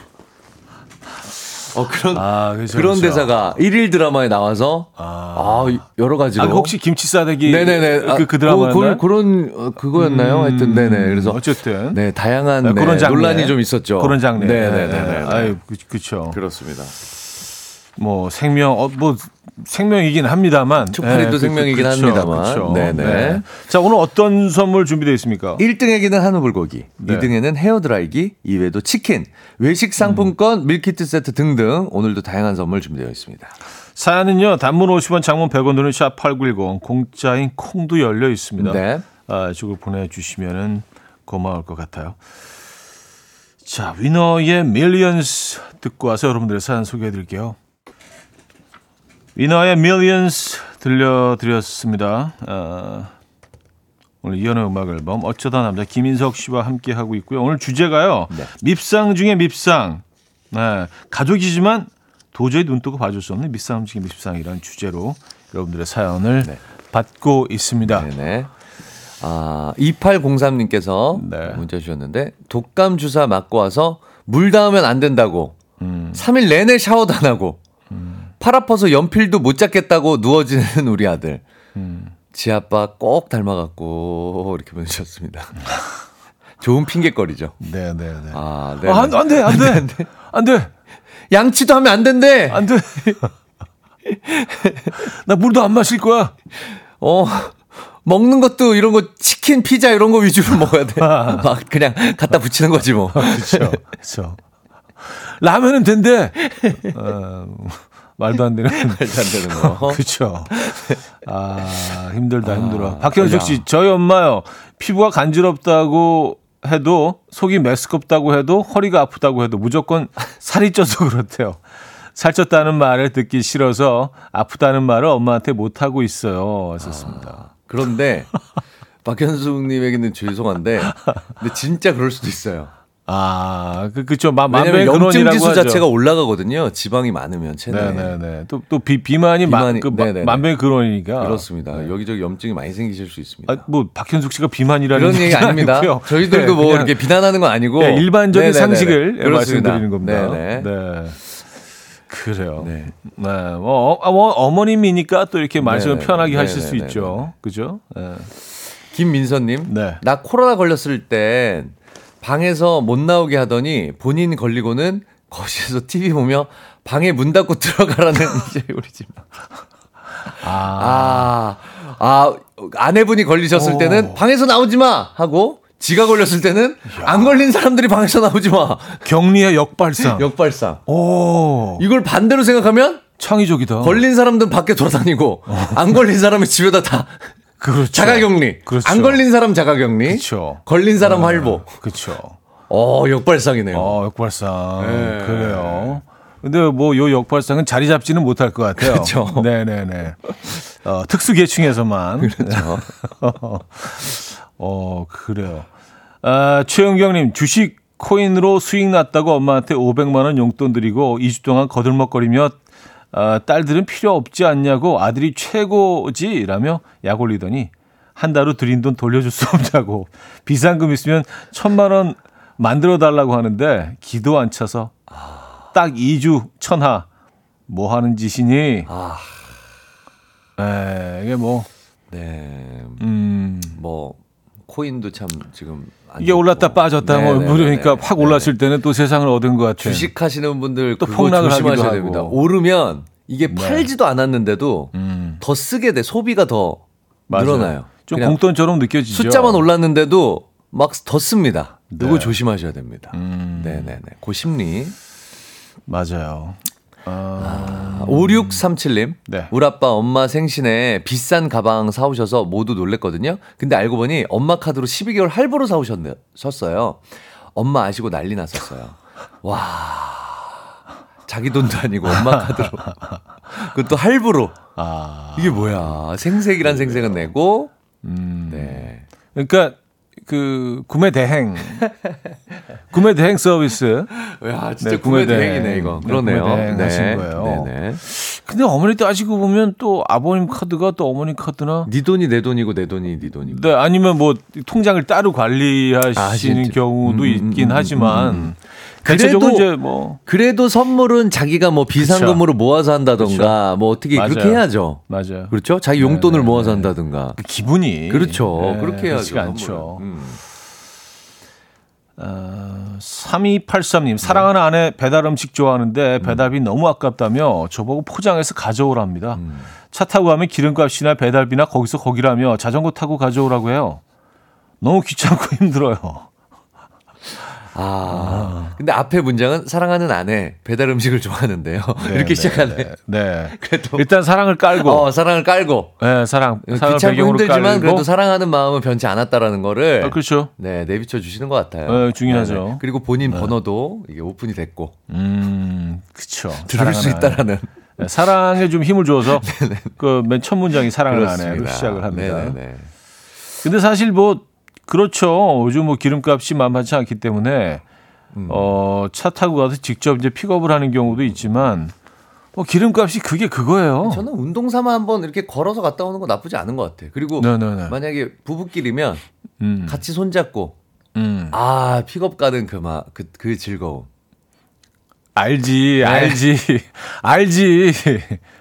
어, 그런, 아, 그렇죠, 그런 그렇죠. 대사가 1일 드라마에 나와서, 아, 아 여러 가지로. 아, 혹시 김치 싸대기. 네네네. 그, 그 드라마. 그, 그런, 어, 그거였나요? 음, 하여튼, 네네. 그래서. 어쨌든. 네, 다양한 네, 그런 네, 논란이 좀 있었죠. 그런 장르. 네네네. 아유, 그, 그쵸. 그렇습니다. 뭐 생명 어, 뭐 생명이긴 합니다만 초파리도 네, 생명이긴 그, 그, 합니다만 그쵸. 네네. 네. 자 오늘 어떤 선물 준비되어 있습니까? 1등에게는 한우 불고기, 네. 2등에는 헤어 드라이기, 이외에도 치킨, 외식 상품권, 음. 밀키트 세트 등등 오늘도 다양한 선물 준비되어 있습니다. 사연은요 단문 50원, 장문 100원 드는 샵8910 공짜인 콩도 열려 있습니다. 네. 아, 이쪽을 보내주시면은 고마울 것 같아요. 자 위너의 Millions 듣고 와서 여러분들의 사연 소개해 드릴게요. 위너의 Millions 들려드렸습니다. 어, 오늘 이연의 음악 앨범 어쩌다 남자 김인석 씨와 함께 하고 있고요. 오늘 주제가요. 네. 밉상 중에 밉상. 네, 가족이지만 도저히 눈 뜨고 봐줄 수 없는 밉상 중에 밉상이라는 주제로 여러분들의 사연을 네. 받고 있습니다. 네네. 아, 2803님께서 네. 문자 주셨는데 독감 주사 맞고 와서 물 닿으면 안 된다고 음. 3일 내내 샤워도 안 하고 팔 아파서 연필도 못 잡겠다고 누워지는 우리 아들. 음. 지 아빠 꼭 닮아갖고 이렇게 보내주셨습니다. 좋은 핑계거리죠. 네, 네, 네. 아, 네. 아, 안, 안 돼, 안, 안 돼, 안 돼, 안 돼. 양치도 하면 안 된대. 안 돼. 나 물도 안 마실 거야. 어, 먹는 것도 이런 거 치킨, 피자 이런 거 위주로 먹어야 돼. 막 그냥 갖다 붙이는 거지 뭐. 그렇죠. 그렇죠. 라면은 된대. 어, 말도 안 되는 말도 안 되는 거. 그렇죠. 아 힘들다 힘들어. 아, 박현숙 씨 저희 엄마요 피부가 간지럽다고 해도 속이 메스껍다고 해도 허리가 아프다고 해도 무조건 살이 쪄서 그렇대요. 살쪘다는 말을 듣기 싫어서 아프다는 말을 엄마한테 못 하고 있어요. 하셨습니다. 아, 그런데 박현숙 님에게는 죄송한데, 근데 진짜 그럴 수도 있어요. 아, 그, 그쵸. 마, 왜냐면 염증 지수 자체가 올라가거든요. 지방이 많으면 체내. 네네네. 또, 또 비, 비만이, 비만이 마, 그 만병의 근원이니까. 그렇습니다. 네. 여기저기 염증이 많이 생기실 수 있습니다. 아, 뭐, 박현숙 씨가 비만이라는 그런 얘기 아닙니다. 아니고요. 저희들도 네, 뭐 이렇게 비난하는 건 아니고. 네, 일반적인 네네네. 상식을 말씀드리는 겁니다. 네네. 네. 그래요. 네. 네. 뭐, 어, 뭐, 어머님이니까 또 이렇게 말씀을 네네. 편하게 네네. 하실 수 있죠. 그죠? 네. 김민서님. 네. 나 코로나 걸렸을 땐 방에서 못 나오게 하더니 본인 걸리고는 거실에서 TV 보며 방에 문 닫고 들어가라는 이제 우리 집. 아. 아, 아, 아내분이 걸리셨을 오. 때는 방에서 나오지 마! 하고 지가 걸렸을 때는 야. 안 걸린 사람들이 방에서 나오지 마. 격리의 역발상. 역발상. 오. 이걸 반대로 생각하면 창의적이다. 걸린 사람들은 밖에 돌아다니고 어. 안 걸린 사람은 집에다 다 그렇죠. 자가격리. 그렇죠. 안 걸린 사람 자가격리. 그렇죠. 걸린 사람 어, 활보. 그렇죠. 어, 역발상이네요. 어, 역발상. 네. 그래요. 근데 뭐 요 역발상은 자리 잡지는 못할 것 같아요. 그렇죠. 네네네. 어, 특수 계층에서만. 그렇죠. 어, 그래요. 아, 최영경님, 주식 코인으로 수익 났다고 엄마한테 500만 원 용돈 드리고 2주 동안 거들먹거리며 어, 딸들은 필요 없지 않냐고 아들이 최고지라며 약 올리더니 한 달후 드린 돈 돌려줄 수 없냐고 비상금 있으면 천만 원 만들어 달라고 하는데 기도 안 차서 딱 2주 천하 뭐 하는 짓이니? 아. 에, 이게 뭐 네. 음. 뭐 코인도 참 지금 이게 올랐다 빠졌다 뭐 그러니까 확 올랐을 때는 또 세상을 얻은 것 같아요. 주식하시는 분들 또 폭락을 조심하셔야 됩니다. 오르면 이게 네. 팔지도 않았는데도 음. 더 쓰게 돼 소비가 더 맞아요. 늘어나요. 좀 공돈처럼 느껴지죠. 숫자만 올랐는데도 막 더 씁니다. 네. 누구 조심하셔야 됩니다. 음. 네네네. 그 심리 맞아요. 아, 5637님. 네. 우리 아빠 엄마 생신에 비싼 가방 사오셔서 모두 놀랬거든요. 근데 알고 보니 엄마 카드로 12개월 할부로 사오셨어요. 엄마 아시고 난리 났었어요. 와. 자기 돈도 아니고 엄마 카드로. 그것도 할부로. 아. 이게 뭐야. 생색이란 생색은 내고. 음. 네. 그러니까 그 구매 대행 구매 대행 서비스. 야, 진짜 네, 구매 구매 대행. 대행이네, 이거. 네, 그러네요. 구매 대행 하신 거예요. 네네. 근데 어머니 따지고 보면 또 아버님 카드가 또 어머니 카드나 네 돈이 내 돈이고 내 돈이 네 돈이고. 네, 아니면 뭐 통장을 따로 관리하시는 아. 경우도 음, 음, 있긴 음, 하지만 음, 음. 그래도- 이제 뭐 그래도 선물은 자기가 뭐 비상금으로 모아서 한다던가 뭐 어떻게 그렇게 맞아요. 해야죠. 맞아요. 그렇죠? 자기 용돈을 네, 모아서 네. 한다든가. 그 기분이 그렇죠. 네, 그렇게 해야죠. 않죠. 음. 어, 3283님, 사랑하는 아내 배달 음식 좋아하는데 배달비 너무 아깝다며 저보고 포장해서 가져오랍니다. 음. 차 타고 가면 기름값이나 배달비나 거기서 거기라며 자전거 타고 가져오라고 해요. 너무 귀찮고 힘들어요. 아. 근데 앞에 문장은 사랑하는 아내 배달 음식을 좋아하는데요. 네, 이렇게 네, 시작하네. 네. 네. 그래도 일단 사랑을 깔고, 어, 사랑을 깔고 네, 사랑, 귀찮고 힘들지만 깔고. 그래도 사랑하는 마음은 변치 않았다라는 거를 아, 그렇죠. 네 내비쳐 주시는 것 같아요. 네, 중요하죠. 네네. 그리고 본인 번호도 이게 오픈이 됐고 음, 그쵸. 들을 수. 있다라는 네, 사랑에 좀 힘을 줘서 그 맨 첫 문장이 사랑을 아내로 시작을 합니다. 네네네. 근데 사실 뭐 그렇죠. 요즘 뭐 기름값이 만만치 않기 때문에 음. 어, 차 타고 가서 직접 이제 픽업을 하는 경우도 있지만 뭐 기름값이 그게 그거예요. 저는 운동 삼아 한번 이렇게 걸어서 갔다 오는 거 나쁘지 않은 것 같아. 그리고 네네네. 만약에 부부끼리면 음, 같이 손잡고 음. 아 픽업 가는 그막그 그 즐거움. 알지, 네. 알지, 알지.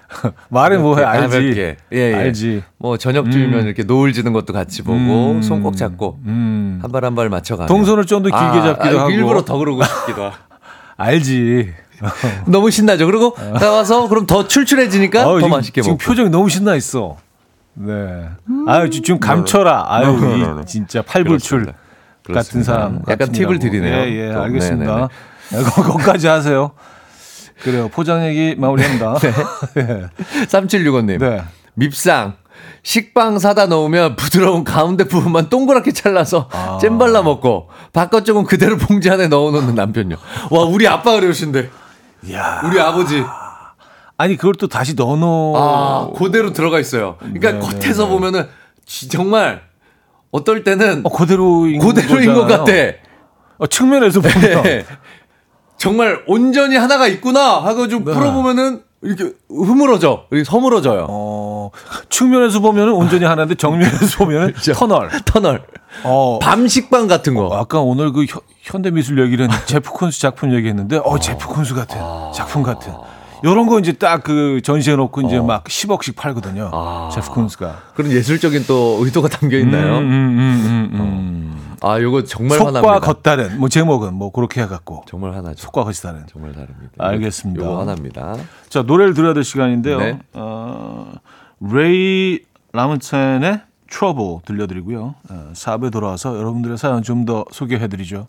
말해 뭐해, 알지. 가볍게. 예, 예. 알지. 뭐 저녁쯤이면 이렇게 노을 지는 것도 같이 보고 음. 손꼭 잡고 음. 한발 한 발 맞춰 가. 동선을 좀 더 길게 잡기도 하고. 일부러 더 그러고 싶기도. 알지. 너무 신나죠. 그리고 나와서 그럼 더 출출해지니까 아유, 더 지금, 맛있게 지금 먹고. 표정이 너무 신나 있어. 네. 아유, 지- 지금 감춰라. 아유, 네, 네, 네, 네. 이 진짜 팔불출 그렇습니다. 같은 그렇습니다. 사람. 약간 팁을. 드리네요. 예, 예, 또. 알겠습니다. 네, 거- 거기까지 하세요. 그래요. 포장 얘기 마무리합니다. 네. 3765님. 네. 밉상. 식빵 사다 놓으면 부드러운 가운데 부분만 동그랗게 잘라서 아. 잼 발라 먹고 바깥쪽은 그대로 봉지 안에 넣어놓는 남편요. 와 우리 아빠 그러신데 이야. 우리 아버지 아니, 그걸 또 다시 넣어놓. 아 그대로 들어가 있어요. 그러니까 네, 겉에서 네, 네. 보면은 지- 정말 어떨 때는 어, 그대로인 그대로인 것. 같아. 어, 측면에서 보면. 네. 정말 온전히 하나가 있구나 하고 좀 네. 풀어보면은 이렇게 흐물어져, 이렇게 허물어져요. 어, 측면에서 보면은 온전히 하나인데 정면에서 보면은 터널. 터널. 어, 밤 식빵 같은 거. 아까 오늘 그 현- 현대미술 얘기는 제프 콘스 작품 얘기했는데, 어, 제프 콘스 같은 작품 같은. 요런 거 이제 딱 그 전시해 놓고 이제 막 10억씩 팔거든요. 아. 제프 콘스가. 그런 예술적인 또 의도가 담겨 있나요? 음, 음, 음, 음, 음. 아, 요거 정말 속과 화납니다. 겉다른 뭐 제목은 뭐 그렇게 해갖고 정말 화나죠. 속과 겉이 다른. 정말 다릅니다. 알겠습니다. 요거 화납니다. 자 노래를 들어야 될 시간인데요. 네. 어, 레이 라문텐의 Trouble 들려드리고요. 어, 4부에 돌아와서 여러분들의 사연 좀 더 소개해드리죠.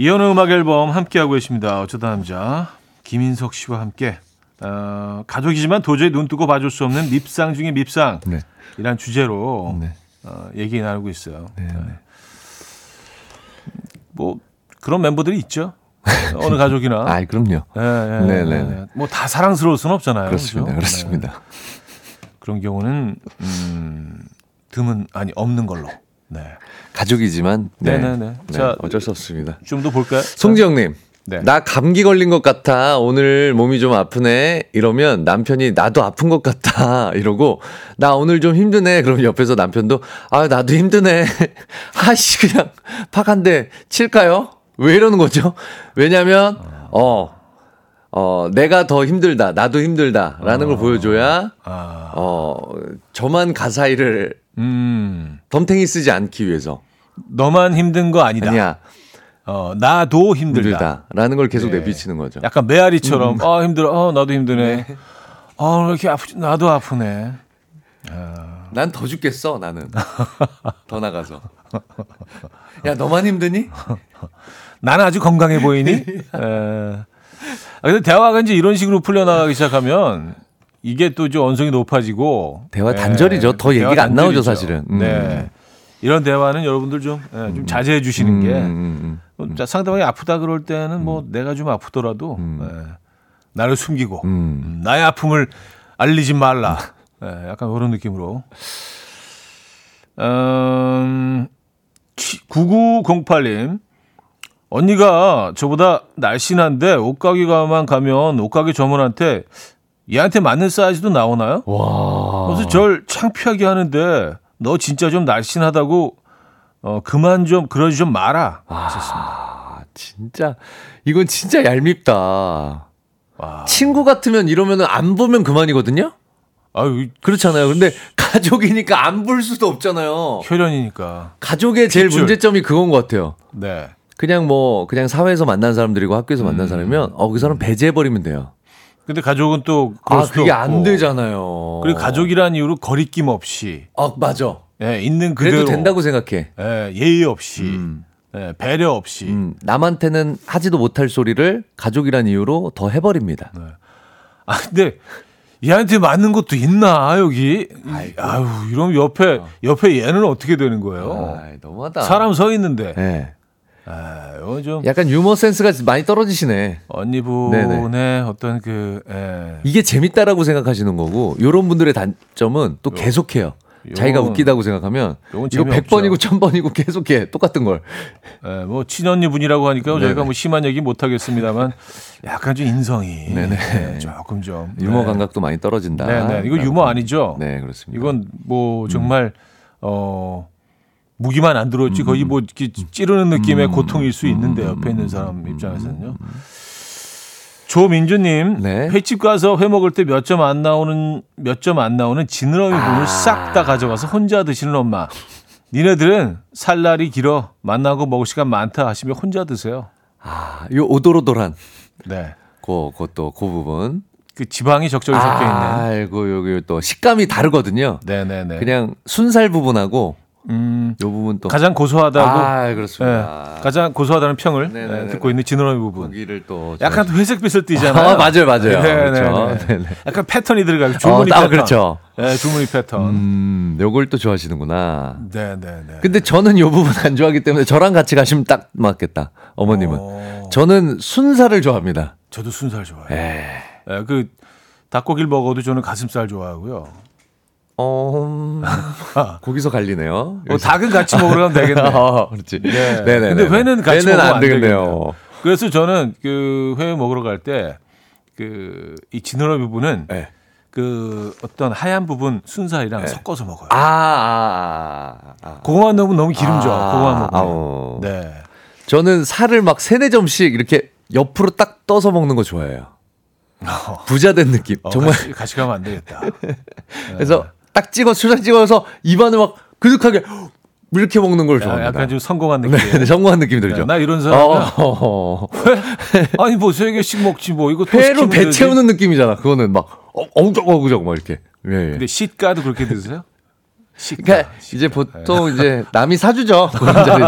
이현우 음악 앨범 함께하고 계십니다. 어쩌다 남자 김인석 씨와 함께 어, 가족이지만 도저히 눈 뜨고 봐줄 수 없는 밉상 중의 밉상 네. 이란 주제로 네. 어, 얘기 나누고 있어요. 네, 네. 뭐 그런 멤버들이 있죠. 어느 가족이나. 아, 그럼요. 네, 네, 예. 네. 뭐다 사랑스러울 수는 없잖아요. 그렇습니다. 그죠? 그렇습니다. 네. 그런 경우는 음, 드문 아니 없는 걸로. 네. 가족이지만 네. 네네네. 네, 자, 어쩔 수 없습니다. 좀 더 볼까요? 송지영님. 네. 나 감기 걸린 것 같아. 오늘 몸이 좀 아프네. 이러면 남편이 나도 아픈 것 같아. 이러고 나 오늘 좀 힘드네. 그럼 옆에서 남편도 아 나도 힘드네. 아씨 그냥 한대 칠까요? 왜 이러는 거죠? 왜냐면 어. 어, 내가 더 힘들다. 나도 힘들다 라는 걸 보여줘야 아, 어, 저만 가사일을 음, 덤탱이 쓰지 않기 위해서. 너만 힘든 거 아니다. 아니야. 어, 나도 힘들다. 힘들다라는 걸 계속 네. 내비치는 거죠. 약간 메아리처럼 아 힘들어. 어 나도 힘드네. 아 이렇게 아프지 나도 아프네. 난더 죽겠어, 나는. 더 나가서. 야, 너만 힘드니? 나는 아주 건강해 보이니? 에. 아, 근데 대화가 이제 이런 식으로 풀려나가기 시작하면 이게 또좀 언성이 높아지고 대화 에, 단절이죠. 더 대화 얘기가 안 나오죠, 단절이죠. 사실은. 음. 네. 이런 대화는 여러분들 좀, 예, 좀 자제해 주시는 게 음, 음, 뭐 자, 상대방이 아프다 그럴 때는 뭐 내가 좀 아프더라도 예, 나를 숨기고 음. 음, 나의 아픔을 알리지 말라. 예, 약간 그런 느낌으로. 음, 9908님. 언니가 저보다 날씬한데 옷가게 가만 가면 옷가게 점원한테 얘한테 맞는 사이즈도 나오나요? 와. 그래서 절 창피하게 하는데 너 진짜 좀 날씬하다고 어 그만 좀 그러지 좀 마라. 아, 진짜. 이건 진짜 얄밉다. 와. 친구 같으면 이러면 안 보면 그만이거든요? 아유 그렇잖아요. 근데 가족이니까 안 볼 수도 없잖아요. 혈연이니까. 가족의 제일 핏줄. 문제점이 그건 것 같아요. 네. 그냥 뭐, 그냥 사회에서 만난 사람들이고 학교에서 만난 사람이면, 어, 그 사람 배제해 버리면 돼요. 근데 가족은 또 그럴 아, 수도 그게 없고. 안 되잖아요. 그리고 가족이란 이유로 거리낌 없이 아, 맞아. 예, 있는 그래도 그대로 된다고 생각해. 예, 예의 없이 음. 예, 배려 없이 음, 남한테는 하지도 못할 소리를 가족이란 이유로 더 해버립니다. 아 근데 얘한테 맞는 것도 있나 여기 아유 이러면 옆에 옆에 얘는 어떻게 되는 거예요 아, 너무하다. 사람 서 있는데 네. 아 이거 좀 약간 유머 센스가 많이 떨어지시네. 언니분의 어떤 그 예. 이게 재밌다라고 생각하시는 거고, 요런 분들의 단점은 또 계속해요. 자기가 요건- 웃기다고 생각하면 이거 재미없죠. 100번이고 1000번이고 계속해. 똑같은 걸. 예, 뭐 친언니 분이라고 하니까 네네. 저희가 뭐 심한 얘기 못 하겠습니다만 약간 좀 인성이. 예, 조금 좀 유머 네. 감각도 많이 떨어진다. 네 네 이거 유머 아니죠? 네, 그렇습니다. 이건 뭐 정말 어 무기만 안 들었지 거의 뭐 이렇게 찌르는 느낌의 고통일 수 있는데 옆에 있는 사람 입장에서는요. 조민주님 네. 횟집 가서 회 먹을 때 몇 점 안 나오는 몇 점 안 나오는 지느러미 부분을 싹다 가져가서 혼자 드시는 엄마. 니네들은 살 날이 길어 만나고 먹을 시간 많다 하시면 혼자 드세요. 아, 요 오도로도란. 네. 그, 그것도 그 부분. 그 지방이 적절히 섞여 있는. 아이고, 여기 또 식감이 다르거든요. 네네네. 그냥 순살 부분하고 음, 요 부분 또. 가장 고소하다고 아, 그렇습니다. 예, 가장 고소하다는 평을 네네네네. 예, 듣고 있는 지느러미 부분. 고기를 또. 약간 또 회색빛을 띠잖아요. 아, 맞아요, 맞아요. 네네네. 그렇죠. 네네. 약간 패턴이 줄무늬 어, 아, 패턴. 그렇죠. 네, 줄무늬 패턴. 음, 요걸 또 좋아하시는구나. 네 네 네. 근데 저는 요 부분 안 좋아하기 때문에 저랑 같이 가시면 딱 맞겠다. 어머님은. 어, 저는 순살을 좋아합니다. 저도 순살 좋아해요. 에. 예, 그 닭고기를 먹어도 저는 가슴살 좋아하고요. 어, 음, 거기서 갈리네요. 어, 닭은 같이 먹으러 가면 되겠네. 어, 그렇지. 네. 네네. 근데 회는 같이 회는 먹으면 안안 되겠네요. 그래서 저는 그 회 먹으러 갈 때 그 이 지느러미 부분은 네. 그 어떤 하얀 부분 순살이랑 섞어서 먹어요. 아, 아, 아, 아. 그거만 넣으면 너무 기름져. 아, 그거만 먹으면. 네. 저는 살을 막 세네 점씩 이렇게 옆으로 딱 떠서 먹는 거 좋아해요. 부자 된 느낌. 어, 정말. 같이, 같이 가면 안 되겠다. 그래서 딱 찍어, 초장 찍어서 입안을 막 그득하게 이렇게 먹는 걸 야, 좋아합니다. 약간 좀 성공한 느낌. 네, 네, 성공한 느낌이 들죠. 야, 나 이런 사람이야. 어, 어, 어. 아니 뭐 세 개씩 먹지 뭐 이거 또 회로 배 되지. 채우는 느낌이잖아. 그거는 막 어, 어우적어우적 막 이렇게. 예, 예. 근데 시가도 그렇게 드세요? 시가. 그러니까 이제 보통 이제 남이 사주죠. 그런 자리.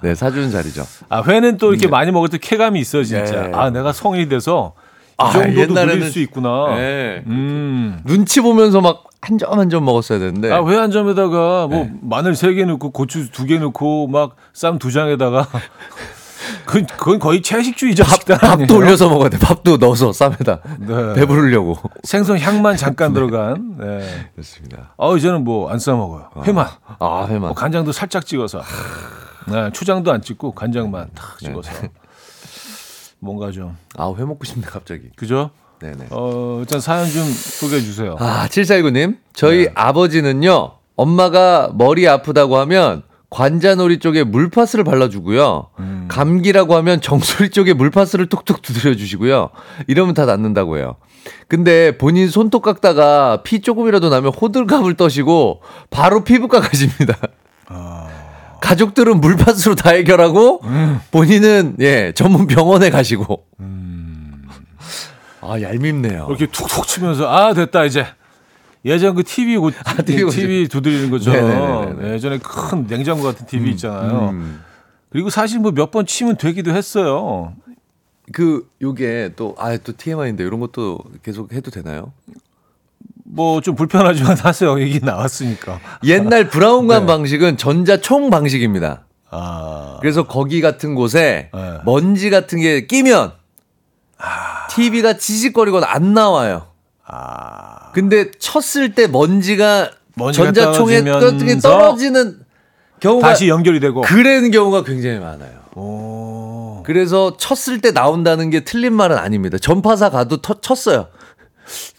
네, 사주는 자리죠. 아 회는 또 이렇게 많이 먹을 때 쾌감이 있어 진짜. 네. 아 내가 성인이 돼서 이 아, 정도도 옛날에는- 누릴 수 있구나. 네. 음. 눈치 보면서 막 한 점 한점 먹었어야 되는데. 아, 회한 점에다가 뭐 네. 마늘 세 개 넣고 고추 두 개 넣고 막 쌈 두 장에다가 그 그건 거의 채식주의자 식단 밥도? 올려서 먹어야 돼. 밥도 넣어서 쌈에다. 네. 배부르려고. 생선 향만 잠깐 들어간. 네. 그렇습니다. 어 이제는 뭐 안 싸 먹어요. 회만. 아, 회만. 뭐 간장도 살짝 찍어서. 네, 초장도 안 찍고 간장만 탁 네. 찍어서. 뭔가 좀 아, 회 먹고 싶네, 갑자기. 그죠? 네네. 어 일단 사연 좀 소개해 주세요. 아, 7419님. 저희 네. 아버지는요, 엄마가 머리 아프다고 하면 관자놀이 쪽에 물파스를 발라주고요. 음. 감기라고 하면 정수리 쪽에 물파스를 톡톡 두드려주시고요. 이러면 다 낫는다고 해요. 근데 본인 손톱 깎다가 피 조금이라도 나면 호들갑을 떠시고 바로 피부과 가십니다. 가족들은 물밭으로 다 해결하고 음. 본인은 예 전문 병원에 가시고. 음. 아 얄밉네요. 이렇게 툭툭 치면서 아 됐다 이제 예전 그 TV 고, TV TV, 고치- 두드리는 거죠. 네네네네. 예전에 큰 냉장고 같은 TV 있잖아요. 음. 그리고 사실 뭐 몇 번 치면 되기도 했어요. 그 요게 또 아또 TMI인데 이런 것도 계속 해도 되나요? 뭐 좀 불편하지만 하세요. 얘기 나왔으니까. 옛날 브라운관 네. 방식은 전자총 방식입니다. 아, 그래서 거기 같은 곳에 네. 먼지 같은 게 끼면 TV가 지직거리거나 안 나와요. 아, 근데 쳤을 때 먼지가 전자총에 떨어지는 경우가 다시 연결이 되고. 그런 경우가 굉장히 많아요. 오, 그래서 쳤을 때 나온다는 게 틀린 말은 아닙니다. 전파사 가도 터, 쳤어요.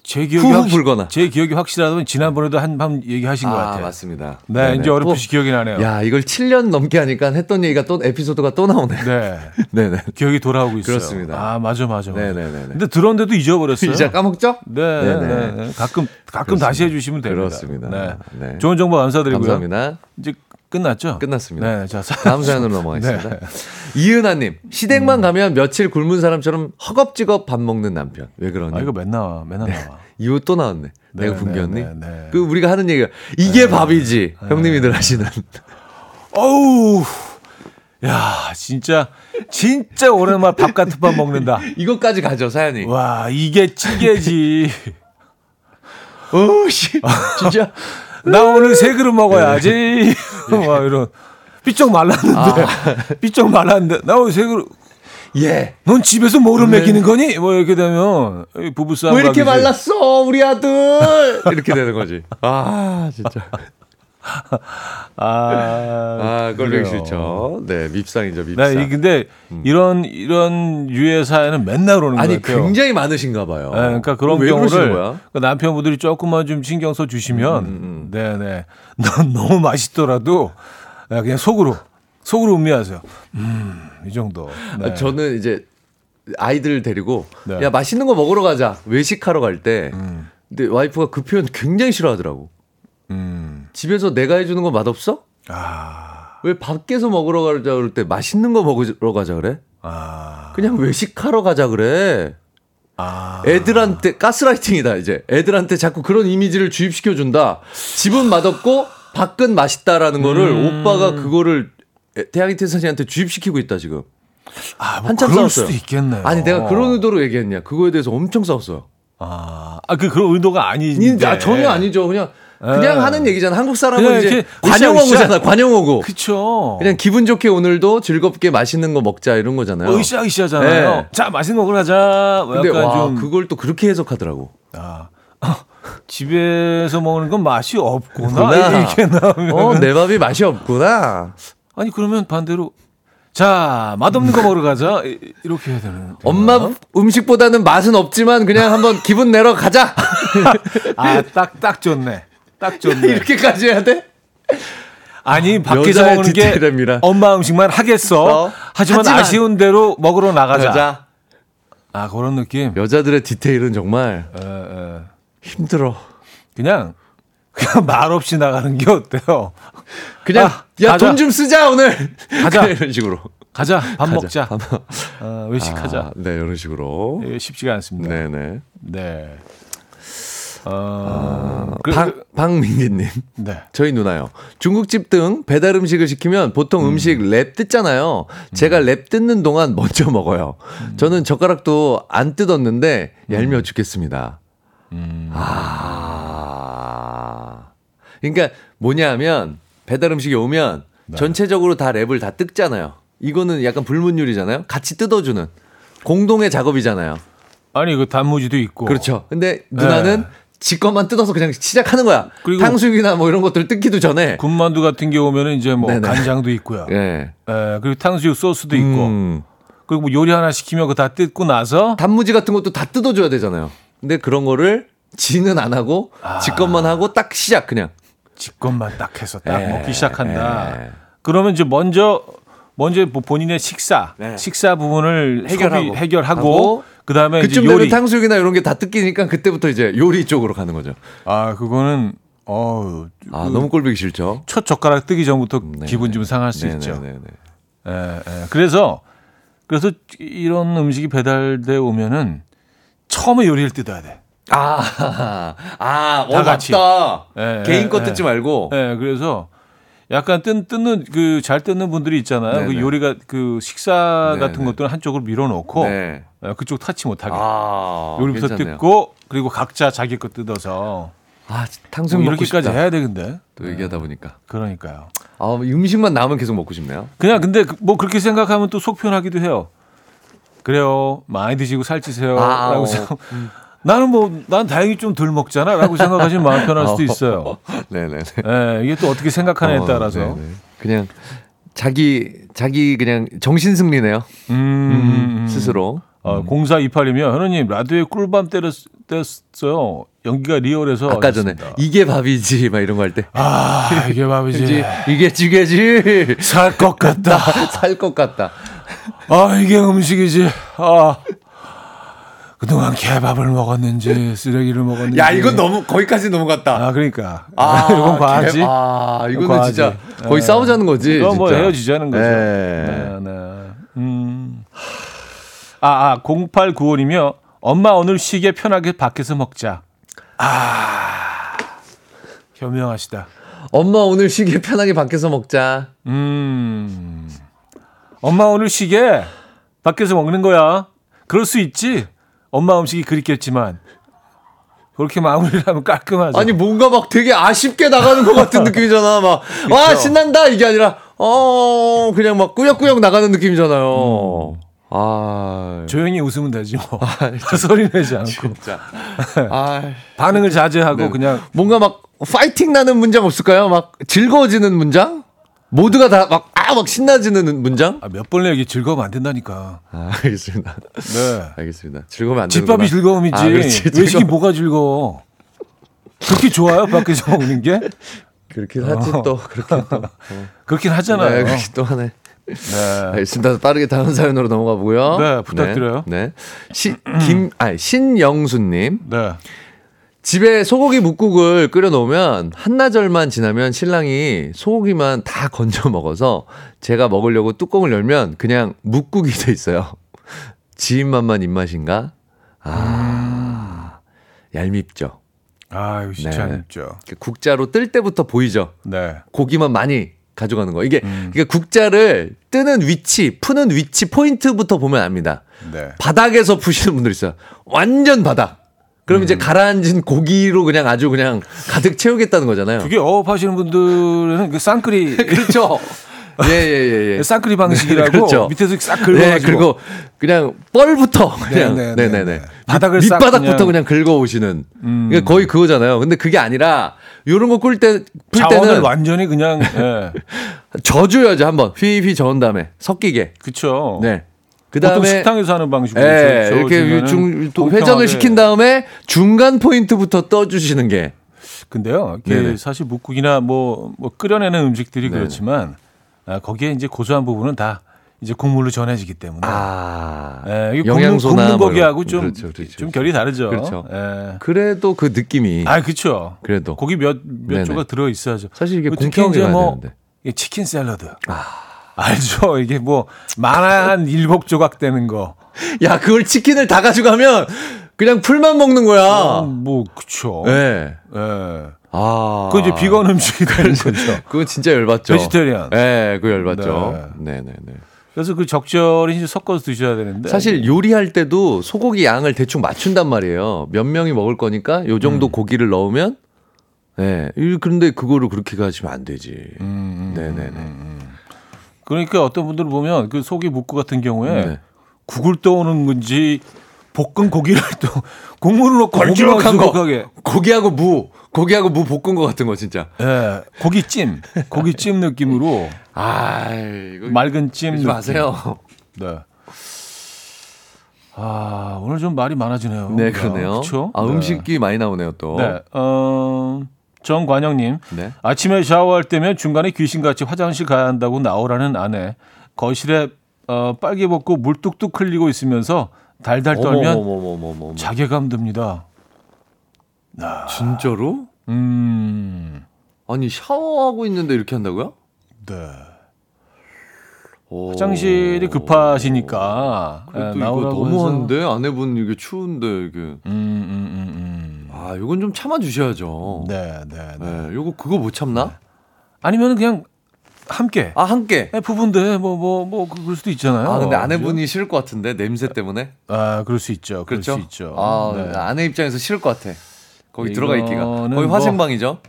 제 기억이 확- 불거나. 제 기억이 확실하다면 지난번에도 한번 얘기하신 것 아, 같아요. 맞습니다. 네, 네네. 이제 어렴풋이 또, 기억이 나네요. 야, 이걸 7년 넘게 하니까 했던 얘기가 또 에피소드가 또 나오네. 네, 네네. 기억이 돌아오고 있어요. 그렇습니다. 아, 맞아, 맞아. 네네네네. 근데 들었는데도 잊어버렸어요. 이제 까먹죠? 네, 네네. 네, 네. 가끔 가끔 다시 해주시면 됩니다. 그렇습니다. 네. 네. 좋은 정보 감사드리고요. 감사합니다. 이제 끝났죠? 끝났습니다. 네, 자 사- 다음 사연으로 넘어가겠습니다. 네. 이은하님, 시댁만 가면 며칠 굶은 사람처럼 허겁지겁 밥 먹는 남편. 왜 그러니? 아 이거 맨날 나와, 맨날 나와. 이거 또 나왔네. 네, 내가 굶겼니? 네, 네, 네. 그 우리가 하는 얘기가 이게 밥이지. 형님이들 하시는. 어우, 야, 진짜 진짜 오랜만 밥 같은 밥 먹는다. 이것까지 가죠 사연이. 와, 이게 찌개지. 어우 씨, 진짜. 나 오늘 세 그릇 먹어야지. 와 이런. 삐쩍 말랐는데, 아. 삐쩍 말랐는데, 나 오늘 세 그릇. 예. 넌 집에서 뭐를 먹이는 거니? 뭐 이렇게 되면 부부싸움 왜 이렇게. 말랐어, 우리 아들? 이렇게 되는 거지. 아, 진짜. 아, 아, 꼴보기 그래요. 싫죠. 네, 밉상이죠, 밉상. 네, 이- 근데 이런 이런 유의 사연은 맨날 오는 아니, 것 같아요. 굉장히 많으신가 봐요. 네, 그러니까 그런 경우를? 그 남편분들이 조금만 좀 신경 써 주시면, 음, 네, 네, 넌 너무 맛있더라도 네, 그냥 속으로 속으로 음미하세요. 음, 이 정도. 네. 아, 저는 이제 아이들 데리고 네. 야 맛있는 거 먹으러 가자 외식하러 갈때 음, 근데 와이프가 그 표현 굉장히 싫어하더라고 음, 집에서 내가 해주는 거 맛없어? 아, 왜 밖에서 먹으러 가자 그럴 때 맛있는 거 먹으러 가자 그래? 아, 그냥 외식하러 가자 그래 아, 애들한테 가스라이팅이다 이제 애들한테 자꾸 그런 이미지를 주입시켜 준다 집은 맛없고 밖은 맛있다라는 거를 음. 오빠가 그거를 애- 대학이 태산이한테 주입시키고 있다 지금 아, 뭐 한참 그럴 싸웠어요. 아니 내가 그런 의도로 얘기했냐 그거에 대해서 엄청 싸웠어요 아, 아, 그 그런 의도가 아닌데. 아, 전혀 아니죠. 그냥 그냥 예. 하는 얘기잖아. 한국 사람은 그냥 이제 관용어구잖아. 관용어구. 그쵸. 그냥 기분 좋게 오늘도 즐겁게 맛있는 거 먹자 이런 거잖아요. 으쌰으쌰잖아요. 네. 자, 맛있는 거 먹으러 가자. 뭐 근데 와 좀 그걸 또 그렇게 해석하더라고. 아, 집에서 먹는 건 맛이 없구나. 구나. 이렇게 나오면. 어, 내 밥이 맛이 없구나. 아니 그러면 반대로 자 맛없는 거 먹으러 가자 이- 이렇게 해야 되는. 엄마 음식보다는 맛은 없지만 그냥 한번 기분 내러 가자. 아 딱 딱 좋네. 딱 좋네. 이렇게까지 해야 돼? 아니 밖에서 여자의 먹는 게 디테일입니다. 엄마 음식만 하겠어. 어? 하지만, 하지만. 아쉬운 대로 먹으러 나가자. 가자. 아 그런 느낌. 여자들의 디테일은 정말 에, 에. 힘들어. 그냥 그냥 말 없이 나가는 게 어때요? 그냥 아, 야 가자. 돈좀 쓰자 오늘. 가자. 이런 식으로. 가자 밥 가자. 먹자. 밥 어, 외식하자. 아, 네 이런 식으로. 이게 쉽지가 않습니다. 네네. 네. 어, 그- 박, 박민기님. 네. 저희 누나요. 중국집 등 배달 음식을 시키면 보통 음. 식랩 뜯잖아요. 제가 랩 뜯는 동안 먼저 먹어요. 저는 젓가락도 안 뜯었는데 얄미워 죽겠습니다. 아. 그러니까 뭐냐면 배달 음식이 오면 전체적으로 다 랩을 다 뜯잖아요. 이거는 약간 불문율이잖아요. 같이 뜯어주는 공동의 작업이잖아요. 아니 그 단무지도 있고. 그렇죠. 근데 누나는 네. 지 것만 뜯어서 그냥 시작하는 거야. 그리고 탕수육이나 뭐 이런 것들 뜯기도 전에. 군만두 같은 경우면은 이제 뭐 네네. 간장도 있고요. 예. 예, 그리고 탕수육 소스도 있고. 음. 그리고 뭐 요리 하나 시키면 그거 다 뜯고 나서 단무지 같은 것도 다 뜯어줘야 되잖아요. 근데 그런 거를 지는 안 하고 아. 지 것만 하고 딱 시작 그냥. 직권만 딱 해서 딱 예, 먹기 시작한다. 예. 그러면 이제 먼저 먼저 뭐 본인의 식사 네. 식사 부분을 해결하고. 소비, 해결하고 하고 그다음에 그쯤 되면 요리 탕수육이나 이런 게 다 뜯기니까 그때부터 이제 요리 쪽으로 가는 거죠. 아 그거는 어우, 아, 그 너무 꼴보기 싫죠. 첫 젓가락 뜨기 전부터 네. 기분 좀 상할 수 네, 있죠. 네, 네, 네. 예, 예. 그래서 그래서 이런 음식이 배달돼 오면은 처음에 요리를 뜯어야 돼. 아, 아, 다 어, 같이. 맞다. 예, 개인 예, 거 예. 뜯지 말고. 예, 그래서 약간 뜯, 뜯는 그 잘 뜯는 분들이 있잖아요. 네네. 그 요리가 그 식사 같은 네네. 것들은 한쪽으로 밀어놓고 네. 예, 그쪽 타치 못하게 아, 요리부터 괜찮네요. 뜯고 그리고 각자 자기 거 뜯어서 아, 뭐 탕수육 먹고 이렇게까지. 해야 돼 근데 또 얘기하다 보니까. 그러니까요. 아, 음식만 나오면 계속 먹고 싶네요. 그냥 근데 그- 뭐 그렇게 생각하면 또 속편하기도 해요. 그래요. 많이 드시고 살찌세요. 아, 라고 어. 나는 뭐 난 다행히 좀 덜 먹잖아. 라고 생각하시면 마음 편할 수도 있어요. 네네네. 예, 이게 또 어떻게 생각하냐에 어, 따라서. 네네. 그냥 자기 자기 그냥 정신 승리네요. 음, 음. 스스로. 어, 0428이면 현우님 라디오에 꿀밤 때렸, 때렸어요. 연기가 리얼해서 아까 전에 하셨습니다. 이게 밥이지 막 이런 거 할 때. 아 이게 밥이지 이게 이게 찌개지. 살 것 같다. 살 것 같다. 아 이게 음식이지. 아 그동안 개밥을 먹었는지 쓰레기를 먹었는지. 야 이건 너무 거기까지 넘어갔다. 아 그러니까. 아, 이건 과하지. 개- 아 이거는 과하지. 진짜 거의 예. 싸우자는 거지. 이건 뭐. 헤어지자는 거죠. 네. 네, 네. 음. 아, 아 0895이며 엄마 오늘 시계 편하게 밖에서 먹자. 아 현명하시다. 엄마 오늘 시계 편하게 밖에서 먹자. 음. 엄마 오늘 시계 밖에서 먹는 거야. 그럴 수 있지. 엄마 음식이 그립겠지만 그렇게 마무리를 하면 깔끔하죠. 아니 뭔가 막 되게 아쉽게 나가는 것 같은 느낌이잖아. 막 아 신난다 이게 아니라 어 그냥 막 꾸역꾸역 나가는 느낌이잖아요. 아 조용히 웃으면 되지 뭐. 소리 내지 않고 진짜. 아 반응을 자제하고 네. 그냥 뭔가 막 파이팅 나는 문장 없을까요? 막 즐거워지는 문장? 모두가 다막아 막 신나지는 문장? 아, 몇 번을 얘기 즐거우면 안 된다니까. 아, 알겠습니다. 네. 알겠습니다. 즐거우면 안 되는 집밥이 즐거움이지. 아, 그렇지. 외식이. 뭐가 즐거워? 그렇게 좋아요? 밖에서 먹는 게? 그렇긴 하지 또 그렇게 또. 어. 그렇긴 하잖아요. 네, 그렇게 또 하네. 네. 알겠습니다. 빠르게 다음 사연으로 넘어가 보고요. 네, 부탁드려요. 네. 네. 시, 김, 아니, 신영수님. 네. 집에 소고기 묵국을 끓여 놓으면 한나절만 지나면 신랑이 소고기만 다 건져 먹어서 제가 먹으려고 뚜껑을 열면 그냥 묵국이 돼 있어요. 지인만만 입맛인가? 아, 얄밉죠. 아, 이거 진짜 네. 안 입죠. 그 국자로 뜰 때부터 보이죠. 네. 고기만 많이 가져가는 거. 이게 음. 그러니까 국자를 뜨는 위치, 푸는 위치 포인트부터 보면 압니다. 네. 바닥에서 푸시는 분들 있어요. 완전 바닥. 그럼 음. 이제 가라앉은 고기로 그냥 아주 그냥 가득 채우겠다는 거잖아요. 그게 어업 하시는 분들은 그 쌍끌이 그렇죠. 예, 예, 예, 예. 쌍끌이 방식이라고 그렇죠. 밑에서 싹 네, 긁어가지고 그리고 그냥 뻘부터 그냥 네, 네, 네, 네, 네. 네. 바닥을 싹 밑바닥부터 그냥- 그냥, 긁어 오시는. 음. 그러니까 거의 그거잖아요. 근데 그게 아니라 요런 거 꿀 때, 풀 때는 완전히 그냥 예. 져줘야죠, 한번. 휘휘 저은 다음에 섞이게. 그쵸. 네. 그 보통 다음에 식당에서 하는 방식으로 예, 저- 이렇게 저어주면은 중, 또 공평하게. 회전을 시킨 다음에 중간 포인트부터 떠주시는 게. 근데요, 이게 네네. 사실 묵국이나 뭐, 뭐 끓여내는 음식들이 네네. 그렇지만 아, 거기에 이제 고소한 부분은 다 이제 국물로 전해지기 때문에 아. 예, 이게 영양소나 굽는, 고기하고 이런- 좀, 그렇죠, 그렇죠. 좀 결이 다르죠. 그렇죠. 예. 그래도 그 느낌이. 아, 그렇죠. 그래도. 고기 몇, 몇 네네. 조각 들어 있어야죠. 사실 이게 공평하게 뭐 되는데. 치킨 샐러드. 알죠. 이게 뭐 많아 한 일곱 조각 되는 거. 야, 그걸 치킨을 다 가져가면 그냥 풀만 먹는 거야. 음, 뭐 그쵸. 아. 네. 예. 아. 그건 이제 비건 음식이 되는 거죠. 그건 진짜 열받죠. 베지테리안. 네, 그거 열받죠. 네, 네, 네. 그래서 그 적절히 섞어서 드셔야 되는데. 사실 요리할 때도 소고기 양을 대충 맞춘단 말이에요. 몇 명이 먹을 거니까 요 정도 음. 고기를 넣으면 네. 이- 그런데 그거를 그렇게 가시면 안 되지. 음, 음, 네, 네, 네. 그러니까 어떤 분들 보면 그 소기 묵국 같은 경우에 네. 국을 떠오는 건지 볶은 고기를 또 국물을 넣고 걸쭉한 거. 수북하게. 고기하고 무, 고기하고 무 볶은 거 같은 거 진짜. 예, 고기찜, 고기찜 느낌으로 아, 맑은 찜좀 느낌. 마세요. 네. 아 오늘 좀 말이 많아지네요. 네, 그러네요. 그렇죠. 아, 음식이 많이 나오네요, 또. 네. 어, 정관영님. 네. 아침에 샤워할 때면 중간에 귀신같이 화장실 가야 한다고 나오라는 아내. 거실에 어, 빨개 벗고 물 뚝뚝 흘리고 있으면서 달달 떨면 어머머머머머머. 자괴감 듭니다. 진짜로? 음. 아니 샤워하고 있는데 이렇게 한다고요? 네. 오. 화장실이 급하시니까 그래도 예, 이거 너무한데 아내분 이게 추운데 이게 해서. 음, 음, 음, 아 이건 좀 참아 주셔야죠. 음. 네, 네, 네. 네, 요거 그거 못 참나? 아니면 그냥 함께 아 함께. 예, 부부인데 뭐 뭐 뭐 그럴 수도 있잖아요. 아 근데 그죠? 아내분이 싫을 것 같은데 냄새 때문에. 아 그럴 수 있죠. 그럴 그렇죠? 수 있죠. 아 네. 아내 입장에서 싫을 것 같아. 거기 들어가 있기가. 거기 뭐- 화생방이죠.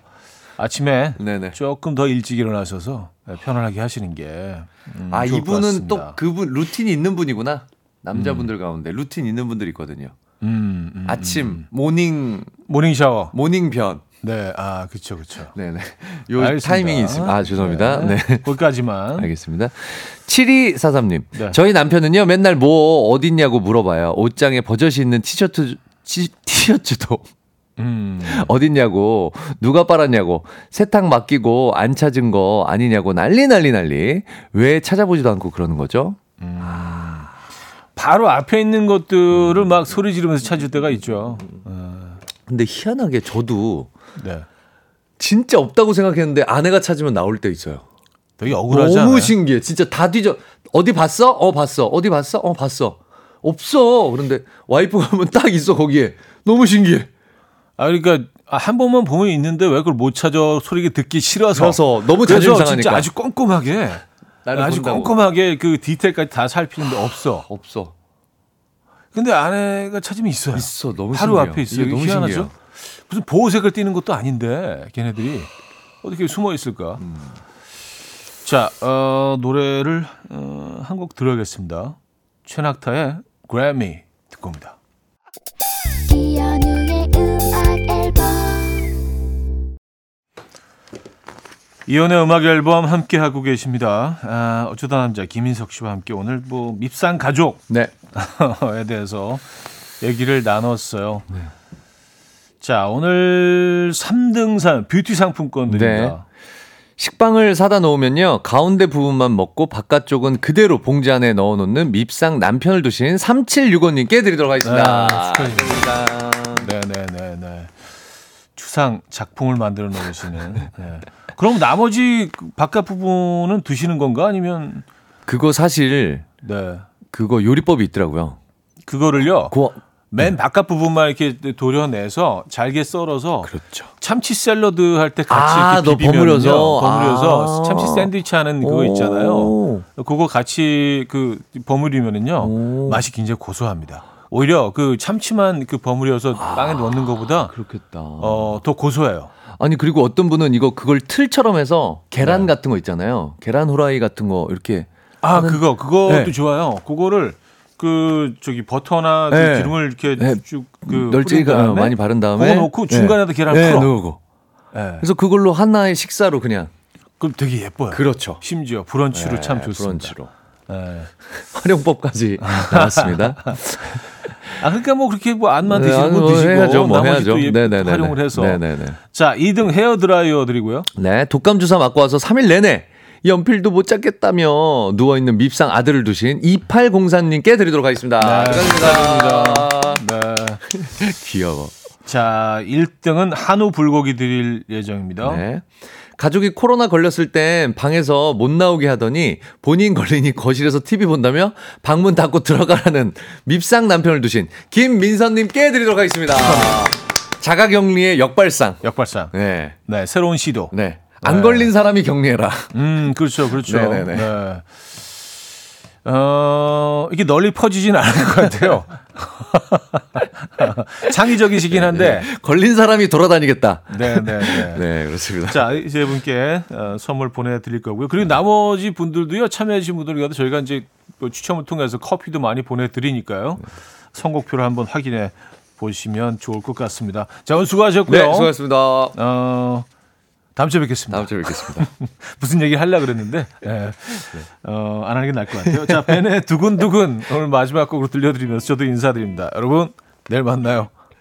아침에 네네. 조금 더 일찍 일어나셔서 편안하게 하시는 게 음, 아 이분은 또. 그분 루틴이 있는 분이구나. 남자분들 가운데 루틴 있는 분들 있거든요. 음, 음, 아침 morning morning 샤워. morning 변. 네, 아 그렇죠, 그렇죠. 네 네. 요 알겠습니다. 타이밍이 있습니다. 아 죄송합니다. 네. 거기까지만. 알겠습니다. 7243님. 네. 저희 남편은요, 맨날 뭐 어딨냐고 물어봐요. 옷장에 버젓이 있는 티셔츠, 티, 티셔츠도 음, 어딨냐고, 누가 빨았냐고, 세탁 맡기고 안 찾은 거 아니냐고 난리 난리 난리. 왜 찾아보지도 않고 그러는 거죠? 바로 앞에 있는 것들을 막 소리 지르면서 찾을 때가 있죠. 어, 근데 희한하게 저도 네, 진짜 없다고 생각했는데 아내가 찾으면 나올 때 있어요. 되게 억울하지 너무 않아요? 신기해. 진짜 다 뒤져. 어디 봤어? 어, 봤어. 어디 봤어? 어, 봤어. 없어. 그런데 와이프가 하면 딱 있어, 거기에. 너무 신기해. 아 그러니까 아, 한 번만 보면 있는데 왜 그걸 못 찾아 소리가 듣기 싫어서. 그래서 너무 자존심 상하니까. 진짜 아주 꼼꼼하게 나를 아주 본다고. 꼼꼼하게 그 디테일까지 다 살피는데 없어. 없어. 근데 아내가 찾으면 있어요. 있어. 너무 바로 신기해요. 앞에 있어요. 너무 희한하죠? 신기해요. 무슨 보호색을 띠는 것도 아닌데 걔네들이 어떻게 숨어 있을까? 음. 자, 어, 노래를 어, 한곡 들어야겠습니다. 최낙타의 그래미 듣고 옵니다. 이연의 음악 앨범 함께 하고 계십니다. 아, 어쩌다 남자 김인석 씨와 함께 오늘 뭐 밉상 가족에 네. 대해서 얘기를 나눴어요. 네. 자, 오늘 3등산 뷰티 상품권 네. 식빵을 사다 놓으면요. 가운데 부분만 먹고 바깥쪽은 그대로 봉지 안에 넣어 놓는 밉상 남편을 두신 3765님께 드리도록 하겠습니다. 아, 축하드립니다. 축하드립니다. 네, 네, 네, 네. 추상 작품을 만들어 놓으시는. 네. 그럼 나머지 그 바깥 부분은 두시는 건가 아니면 그거 사실 네. 그거 요리법이 있더라고요. 그거를요. 그 맨 바깥 부분만 이렇게 도려내서 잘게 썰어서 그렇죠. 참치 샐러드 할 때 같이 아, 이렇게 너 비비면요. 버무려서? 버무려서 아. 참치 샌드위치 하는 그거 있잖아요. 오. 그거 같이 그 버무리면은요 오. 맛이 굉장히 고소합니다. 오히려 그 참치만 그 버무려서 빵에 넣는 것보다 그렇겠다. 어, 더 고소해요. 아니 그리고 어떤 분은 이거 그걸 틀처럼 해서 계란 네. 같은 거 있잖아요. 계란 후라이 같은 거 이렇게 아, 하는- 그거 그것도 네. 좋아요. 그거를 그 저기 버터나 그 네. 기름을 이렇게 네. 쭉그 널찍이가 많이 바른 다음에 그거 넣고 중간에다 계란 네, 풀어. 넣고. 네. 그래서 그걸로 하나의 식사로 그냥 그럼 되게 예뻐요. 그렇죠. 심지어 브런치로 네, 참 좋습니다. 브런치로 네. 활용법까지 나왔습니다. 아 그러니까 뭐 그렇게 뭐 안만 네, 드시는 분뭐 드시고 해야죠, 뭐 해야죠. 또 예- 네네네네. 활용을 해서 네네네. 자 2등 헤어 드라이어 드리고요. 네, 독감 주사 맞고 와서 3일 내내 연필도 못 잡겠다며 누워 있는 밉상 아들을 두신 2804님께 드리도록 하겠습니다. 네, 축하드립니다. 네. 귀여워. 자 1등은 한우 불고기 드릴 예정입니다. 네. 가족이 코로나 걸렸을 땐 방에서 못 나오게 하더니 본인 걸리니 거실에서 TV 본다며 방문 닫고 들어가라는 밉상 남편을 두신 김민선님께 드리도록 하겠습니다. 자가격리의 역발상. 역발상. 네. 네 새로운 시도. 네. 안 걸린 사람이 격리해라. 음 그렇죠 그렇죠. 네네네. 네. 어 이게 널리 퍼지진 않을 것 같아요. 창의적이시긴 한데. 걸린 사람이 돌아다니겠다. 네, 네, 네. 네, 그렇습니다. 자, 이세 분께 어, 선물 보내드릴 거고요. 그리고 나머지 분들도요, 참여해주신 분들 위해서 저희가 이제 뭐 추첨을 통해서 커피도 많이 보내드리니까요. 선곡표를 한번 확인해 보시면 좋을 것 같습니다. 자, 오늘 수고하셨고요. 네, 수고하셨습니다. 어, 다음 주에 뵙겠습니다. 다음 주에 뵙겠습니다. 무슨 얘기 하려고 그랬는데, 예. 어, 안 하는 게 나을 것 같아요. 자, 벤의 두근두근 오늘 마지막 곡으로 들려드리면서 저도 인사드립니다. 여러분, 내일 만나요.